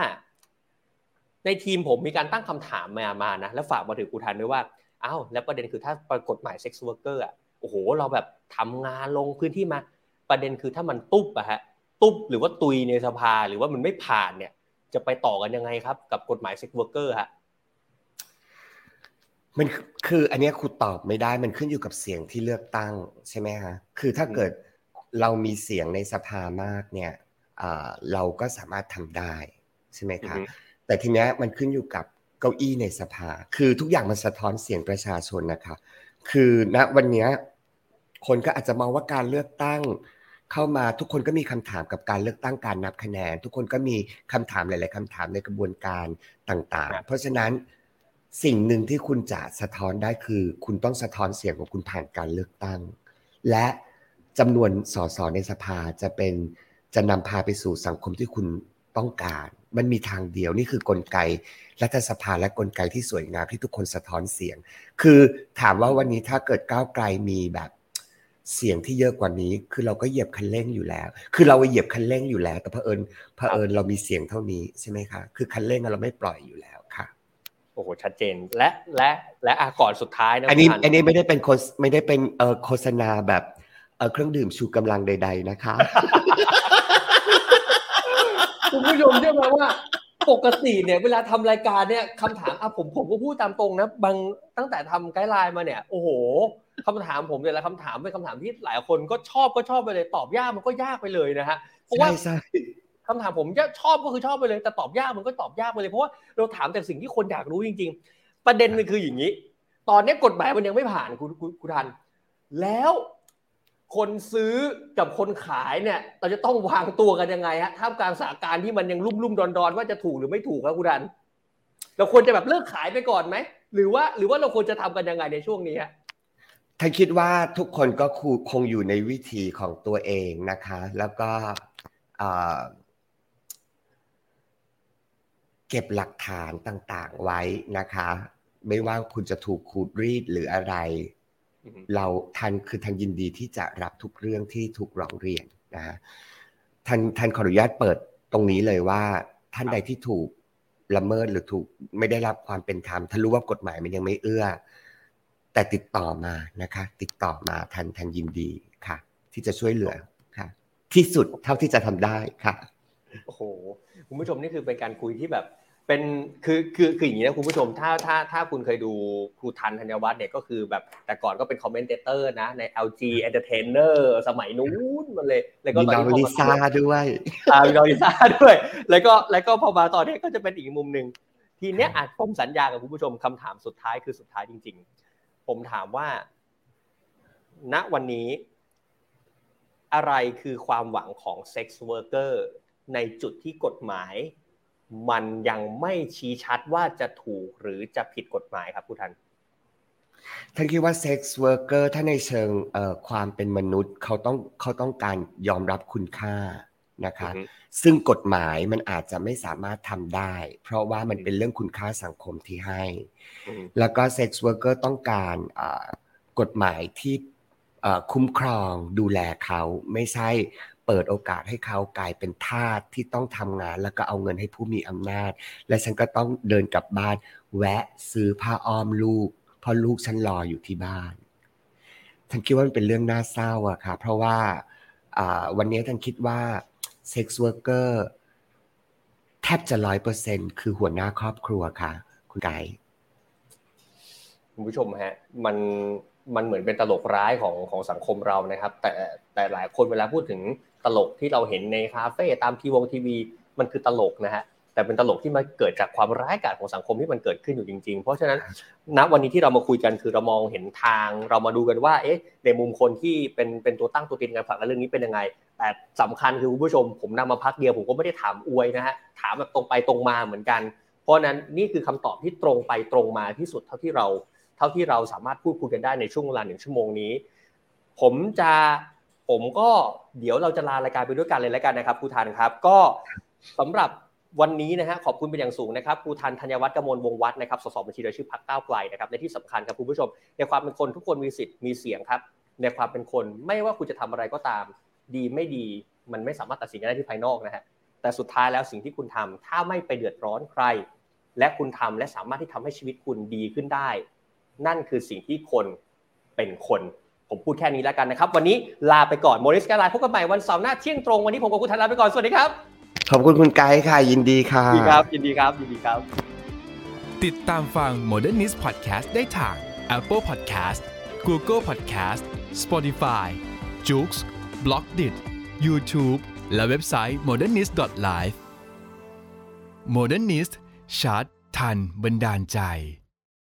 ในทีมผมมีการตั้งคำถามมามานะแล้วฝากมาถึงกูทันด้วยว่าอ้าวแล้วประเด็นคือถ้าร่างกฎหมาย sex worker อะโอ้โหเราแบบทำงานลงพื้นที่มา ประเด็นคือถ้ามันตุ๊บอะฮะ ตุ๊บหรือว่าตุยในสภาหรือว่ามันไม่ผ่านเนี่ย จะไปต่อกันยังไงครับ กับกฎหมาย sex worker ฮะมันคืออันนี้คุณตอบไม่ได้มันขึ้นอยู่กับเสียงที่เลือกตั้งใช่ไหมฮะคือถ้าเกิดเรามีเสียงในสภามากเนี่ยเราก็สามารถทำได้ใช่ไหมคะแต่ทีนี้มันขึ้นอยู่กับเก้าอี้ในสภา คือทุกอย่างมันสะท้อนเสียงประชาชนนะคะ คือณวันนี้คนก็อาจจะมองว่าการเลือกตั้ง เข้ามาทุกคนก็มีคำถามกับการเลือกตั้งการนับคะแนน ทุกคนก็มีคำถามหลาย ๆคำถามในกระบวนการต่าง ๆ เพราะฉะนั้นสิ่งหนึ่งที่คุณจะสะท้อนได้คือ คุณต้องสะท้อนเสียงของคุณผ่านการเลือกตั้ง และจำนวนสสในสภาจะเป็นจะนำพาไปสู่สังคมที่คุณต้องการ มันมีทางเดียวนี่คือกลไกรัฐสภาและกลไกที่สวยงามที่ทุกคนสะท้อนเสียง คือถามว่าวันนี้ถ้าเกิดก้าวไกลมีแบบ เสียงที่เยอะกว่านี้ คือเราก็เหยียบคันเร่งอยู่แล้ว คือเราเหยียบคันเร่งอยู่แล้ว แต่เผอิญเผอิญเรามีเสียงเท่านี้ใช่ไหมคะ คือคันเร่งเราไม่ปล่อยอยู่แล้วค่ะ โอ้โห ชัดเจน และและและอาก่อนสุดท้ายนะอันนี้อันนี้ไม่ได้เป็นโฆษไม่ได้เป็นเอ่อโฆษณาแบบเอ่อเครื่องดื่มชูกำลังใด ๆ นะคะ คุณผู้ชมเชื่อไหมว่า ปกติเนี่ยเวลาทำรายการเนี่ยคำถามอะผมผมก็พูดตามตรงนะบางตั้งแต่ทำไกด์ไลน์มาเนี่ยโอ้โหคำถามผมแต่ละคำถามเป็นคำถามที่หลายคนก็ชอบก็ชอบไปเลย ตอบยากมันก็ยากไปเลยนะฮะเพราะว่าใช่ใช่คำถามผมจะชอบก็คือชอบไปเลย แต่ตอบยากมันก็ตอบยากไปเลยเพราะว่าเราถามแต่สิ่งที่คนอยากรู้จริง ๆ ประเด็นมันคืออย่างนี้ ตอนนี้กฎหมายมันยังไม่ผ่านคุณคุณคุณทัน แล้ว คนซื้อกับคนขายเนี่ยเราจะต้องวางตัวกันยังไงฮะท่ามกลางสถานการณ์ที่มันยังรุ่มรุ่มดอนดอนว่าจะถูกหรือไม่ถูกครับคุณทัน เราควรจะแบบเลิกขายไปก่อนไหมหรือว่าหรือว่าเราควรจะทำกันยังไงในช่วงนี้ฮะท่านคิดว่าทุกคนก็คคงอยู่ในวิธีของตัวเองนะคะ แล้วก็เก็บหลักฐานต่างๆไว้นะคะ ไม่ว่าคุณจะถูกขูดรีดหรืออะไร เราทันคือทันยินดีที่จะรับทุกเรื่องที่ถูกร้องเรียนนะฮะท่านท่านขออนุญาตเปิดตรงนี้เลยว่า ท่านใดที่ถูกละเมิดหรือถูกไม่ได้รับความเป็นธรรมท่านรู้ว่ากฎหมายมันยังไม่เอื้อ แต่ติดต่อมานะคะ ติดต่อมาธัญธัญยินดีค่ะ ที่จะช่วยเหลือค่ะ ที่สุดเท่าที่จะทำได้ค่ะโอ้โหคุณผู้ชมนี่คือเป็นการคุยที่แบบ เป็นคือคือคืออย่างนี้นะคุณผู้ชมถ้าถ้าถ้าคุณเคยดูครูธัญธัญวัฒน์เนี่ยก็คือแบบแต่ก่อนก็เป็น commentator นะใน LG Entertainer สมัยนู้นมาเลย แล้วก็มีตอนน้องนี้พอลิมาซ่าด้วยอ่ามีน้องลิซ่าด้วย แล้วก็แล้วก็พอมาตอนนี้ก็จะเป็นอีกมุมหนึ่งทีเนี้ยอาจผมสัญญากับคุณผู้ชมคำถามสุดท้ายคือสุดท้ายจริง ๆ ผมถามว่า ณวันนี้ อะไรคือความหวังของ sex worker ในจุดที่กฎหมาย มันยังไม่ชี้ชัดว่าจะถูกหรือจะผิดกฎหมายครับคุณธัญธัญคิดว่า sex worker ถ้าในเชิงเอ่อความเป็นมนุษย์เขาต้องเขาต้องการยอมรับคุณค่านะคะอือฮึซึ่งกฎหมายมันอาจจะไม่สามารถทำได้ เพราะว่ามันเป็นเรื่องคุณค่าสังคมที่ให้อืมแล้วก็ sex worker ต้องการอ่ากฎหมายที่เอ่อคุ้มครองดูแลเขาไม่ใช่ เปิดโอกาสให้เขากลายเป็นทาสที่ต้องทำงาน แล้วก็เอาเงินให้ผู้มีอำนาจ และฉันก็ต้องเดินกลับบ้าน แวะซื้อผ้าอ้อมลูกเพราะลูกฉันรออยู่ที่บ้านธัญคิดว่ามันเป็นเรื่องน่าเศร้าอะค่ะ เพราะว่าวันนี้ธัญคิดว่า sex worker แทบจะร้อยเปอร์เซ็นต์คือหัวหน้าครอบครัวค่ะ คุณไก่คุณผู้ชมฮะมันมันเหมือนเป็นตลกร้ายของของสังคมเรานะครับ แต่แต่หลายคนเวลาพูดถึง ตลกที่เราเห็นในคาเฟ่ตามทีวงทีวีมันคือตลกนะฮะแต่เป็นตลกที่มาเกิดจากความร้ายกาจของสังคมที่มันเกิดขึ้นอยู่จริง ๆ เพราะฉะนั้นณวันนี้ที่เรามาคุยกันคือเรามองเห็นทาง เรามาดูกันว่า เอ๊ะ ในมุมคนที่เป็นเป็นตัวตั้งตัวตีนกันผลักเรื่องนี้เป็นยังไง แต่สำคัญคือคุณผู้ชม ผมนำมาพักเดียวผมก็ไม่ได้ถามอวยนะฮะถามแบบตรงไปตรงมาเหมือนกัน เพราะฉะนั้นนี่คือคำตอบที่ตรงไปตรงมาที่สุดเท่าที่เรา เท่าที่เราสามารถพูดคุยกันได้ในช่วงเวลาหนึ่งชั่วโมงนี้ ผมจะ ผมก็เดี๋ยวเราจะลารายการไปด้วยกันเลยแล้วกันนะครับครูทันครับ ก็สำหรับวันนี้นะฮะขอบคุณเป็นอย่างสูงนะครับครูทันธัญวัฒน์กมลวงวัฒน์นะครับสสบัญชีรายชื่อพรรคก้าวไกลนะครับในที่สำคัญครับคุณผู้ชม ในความเป็นคนทุกคนมีสิทธิ์มีเสียงครับ ในความเป็นคนไม่ว่าคุณจะทำอะไรก็ตาม ดีไม่ดีมันไม่สามารถตัดสินกันได้ที่ภายนอกนะฮะแต่สุดท้ายแล้วสิ่งที่คุณทำถ้าไม่ไปเดือดร้อนใคร และคุณทำและสามารถที่ทำให้ชีวิตคุณดีขึ้นได้ นั่นคือสิ่งที่คนเป็นคน ผมพูดแค่นี้แล้วกันนะครับ วันนี้ลาไปก่อนโมริสกาไลพบกันใหม่วันเสาร์หน้าเที่ยงตรงวันนี้ผมกับคุณธันลาไปก่อนสวัสดีครับขอบคุณคุณไกด์ค่ะ ยินดีค่ะยินดีครับ ยินดีครับ ยินดีครับ ติดตามฟัง Modernist Podcast ได้ทาง Apple Podcast Google Podcast Spotify j o o x b l o g d i t YouTube และเว็บไซต์ modernist.live Modernist ชัดทันบันดาลใจ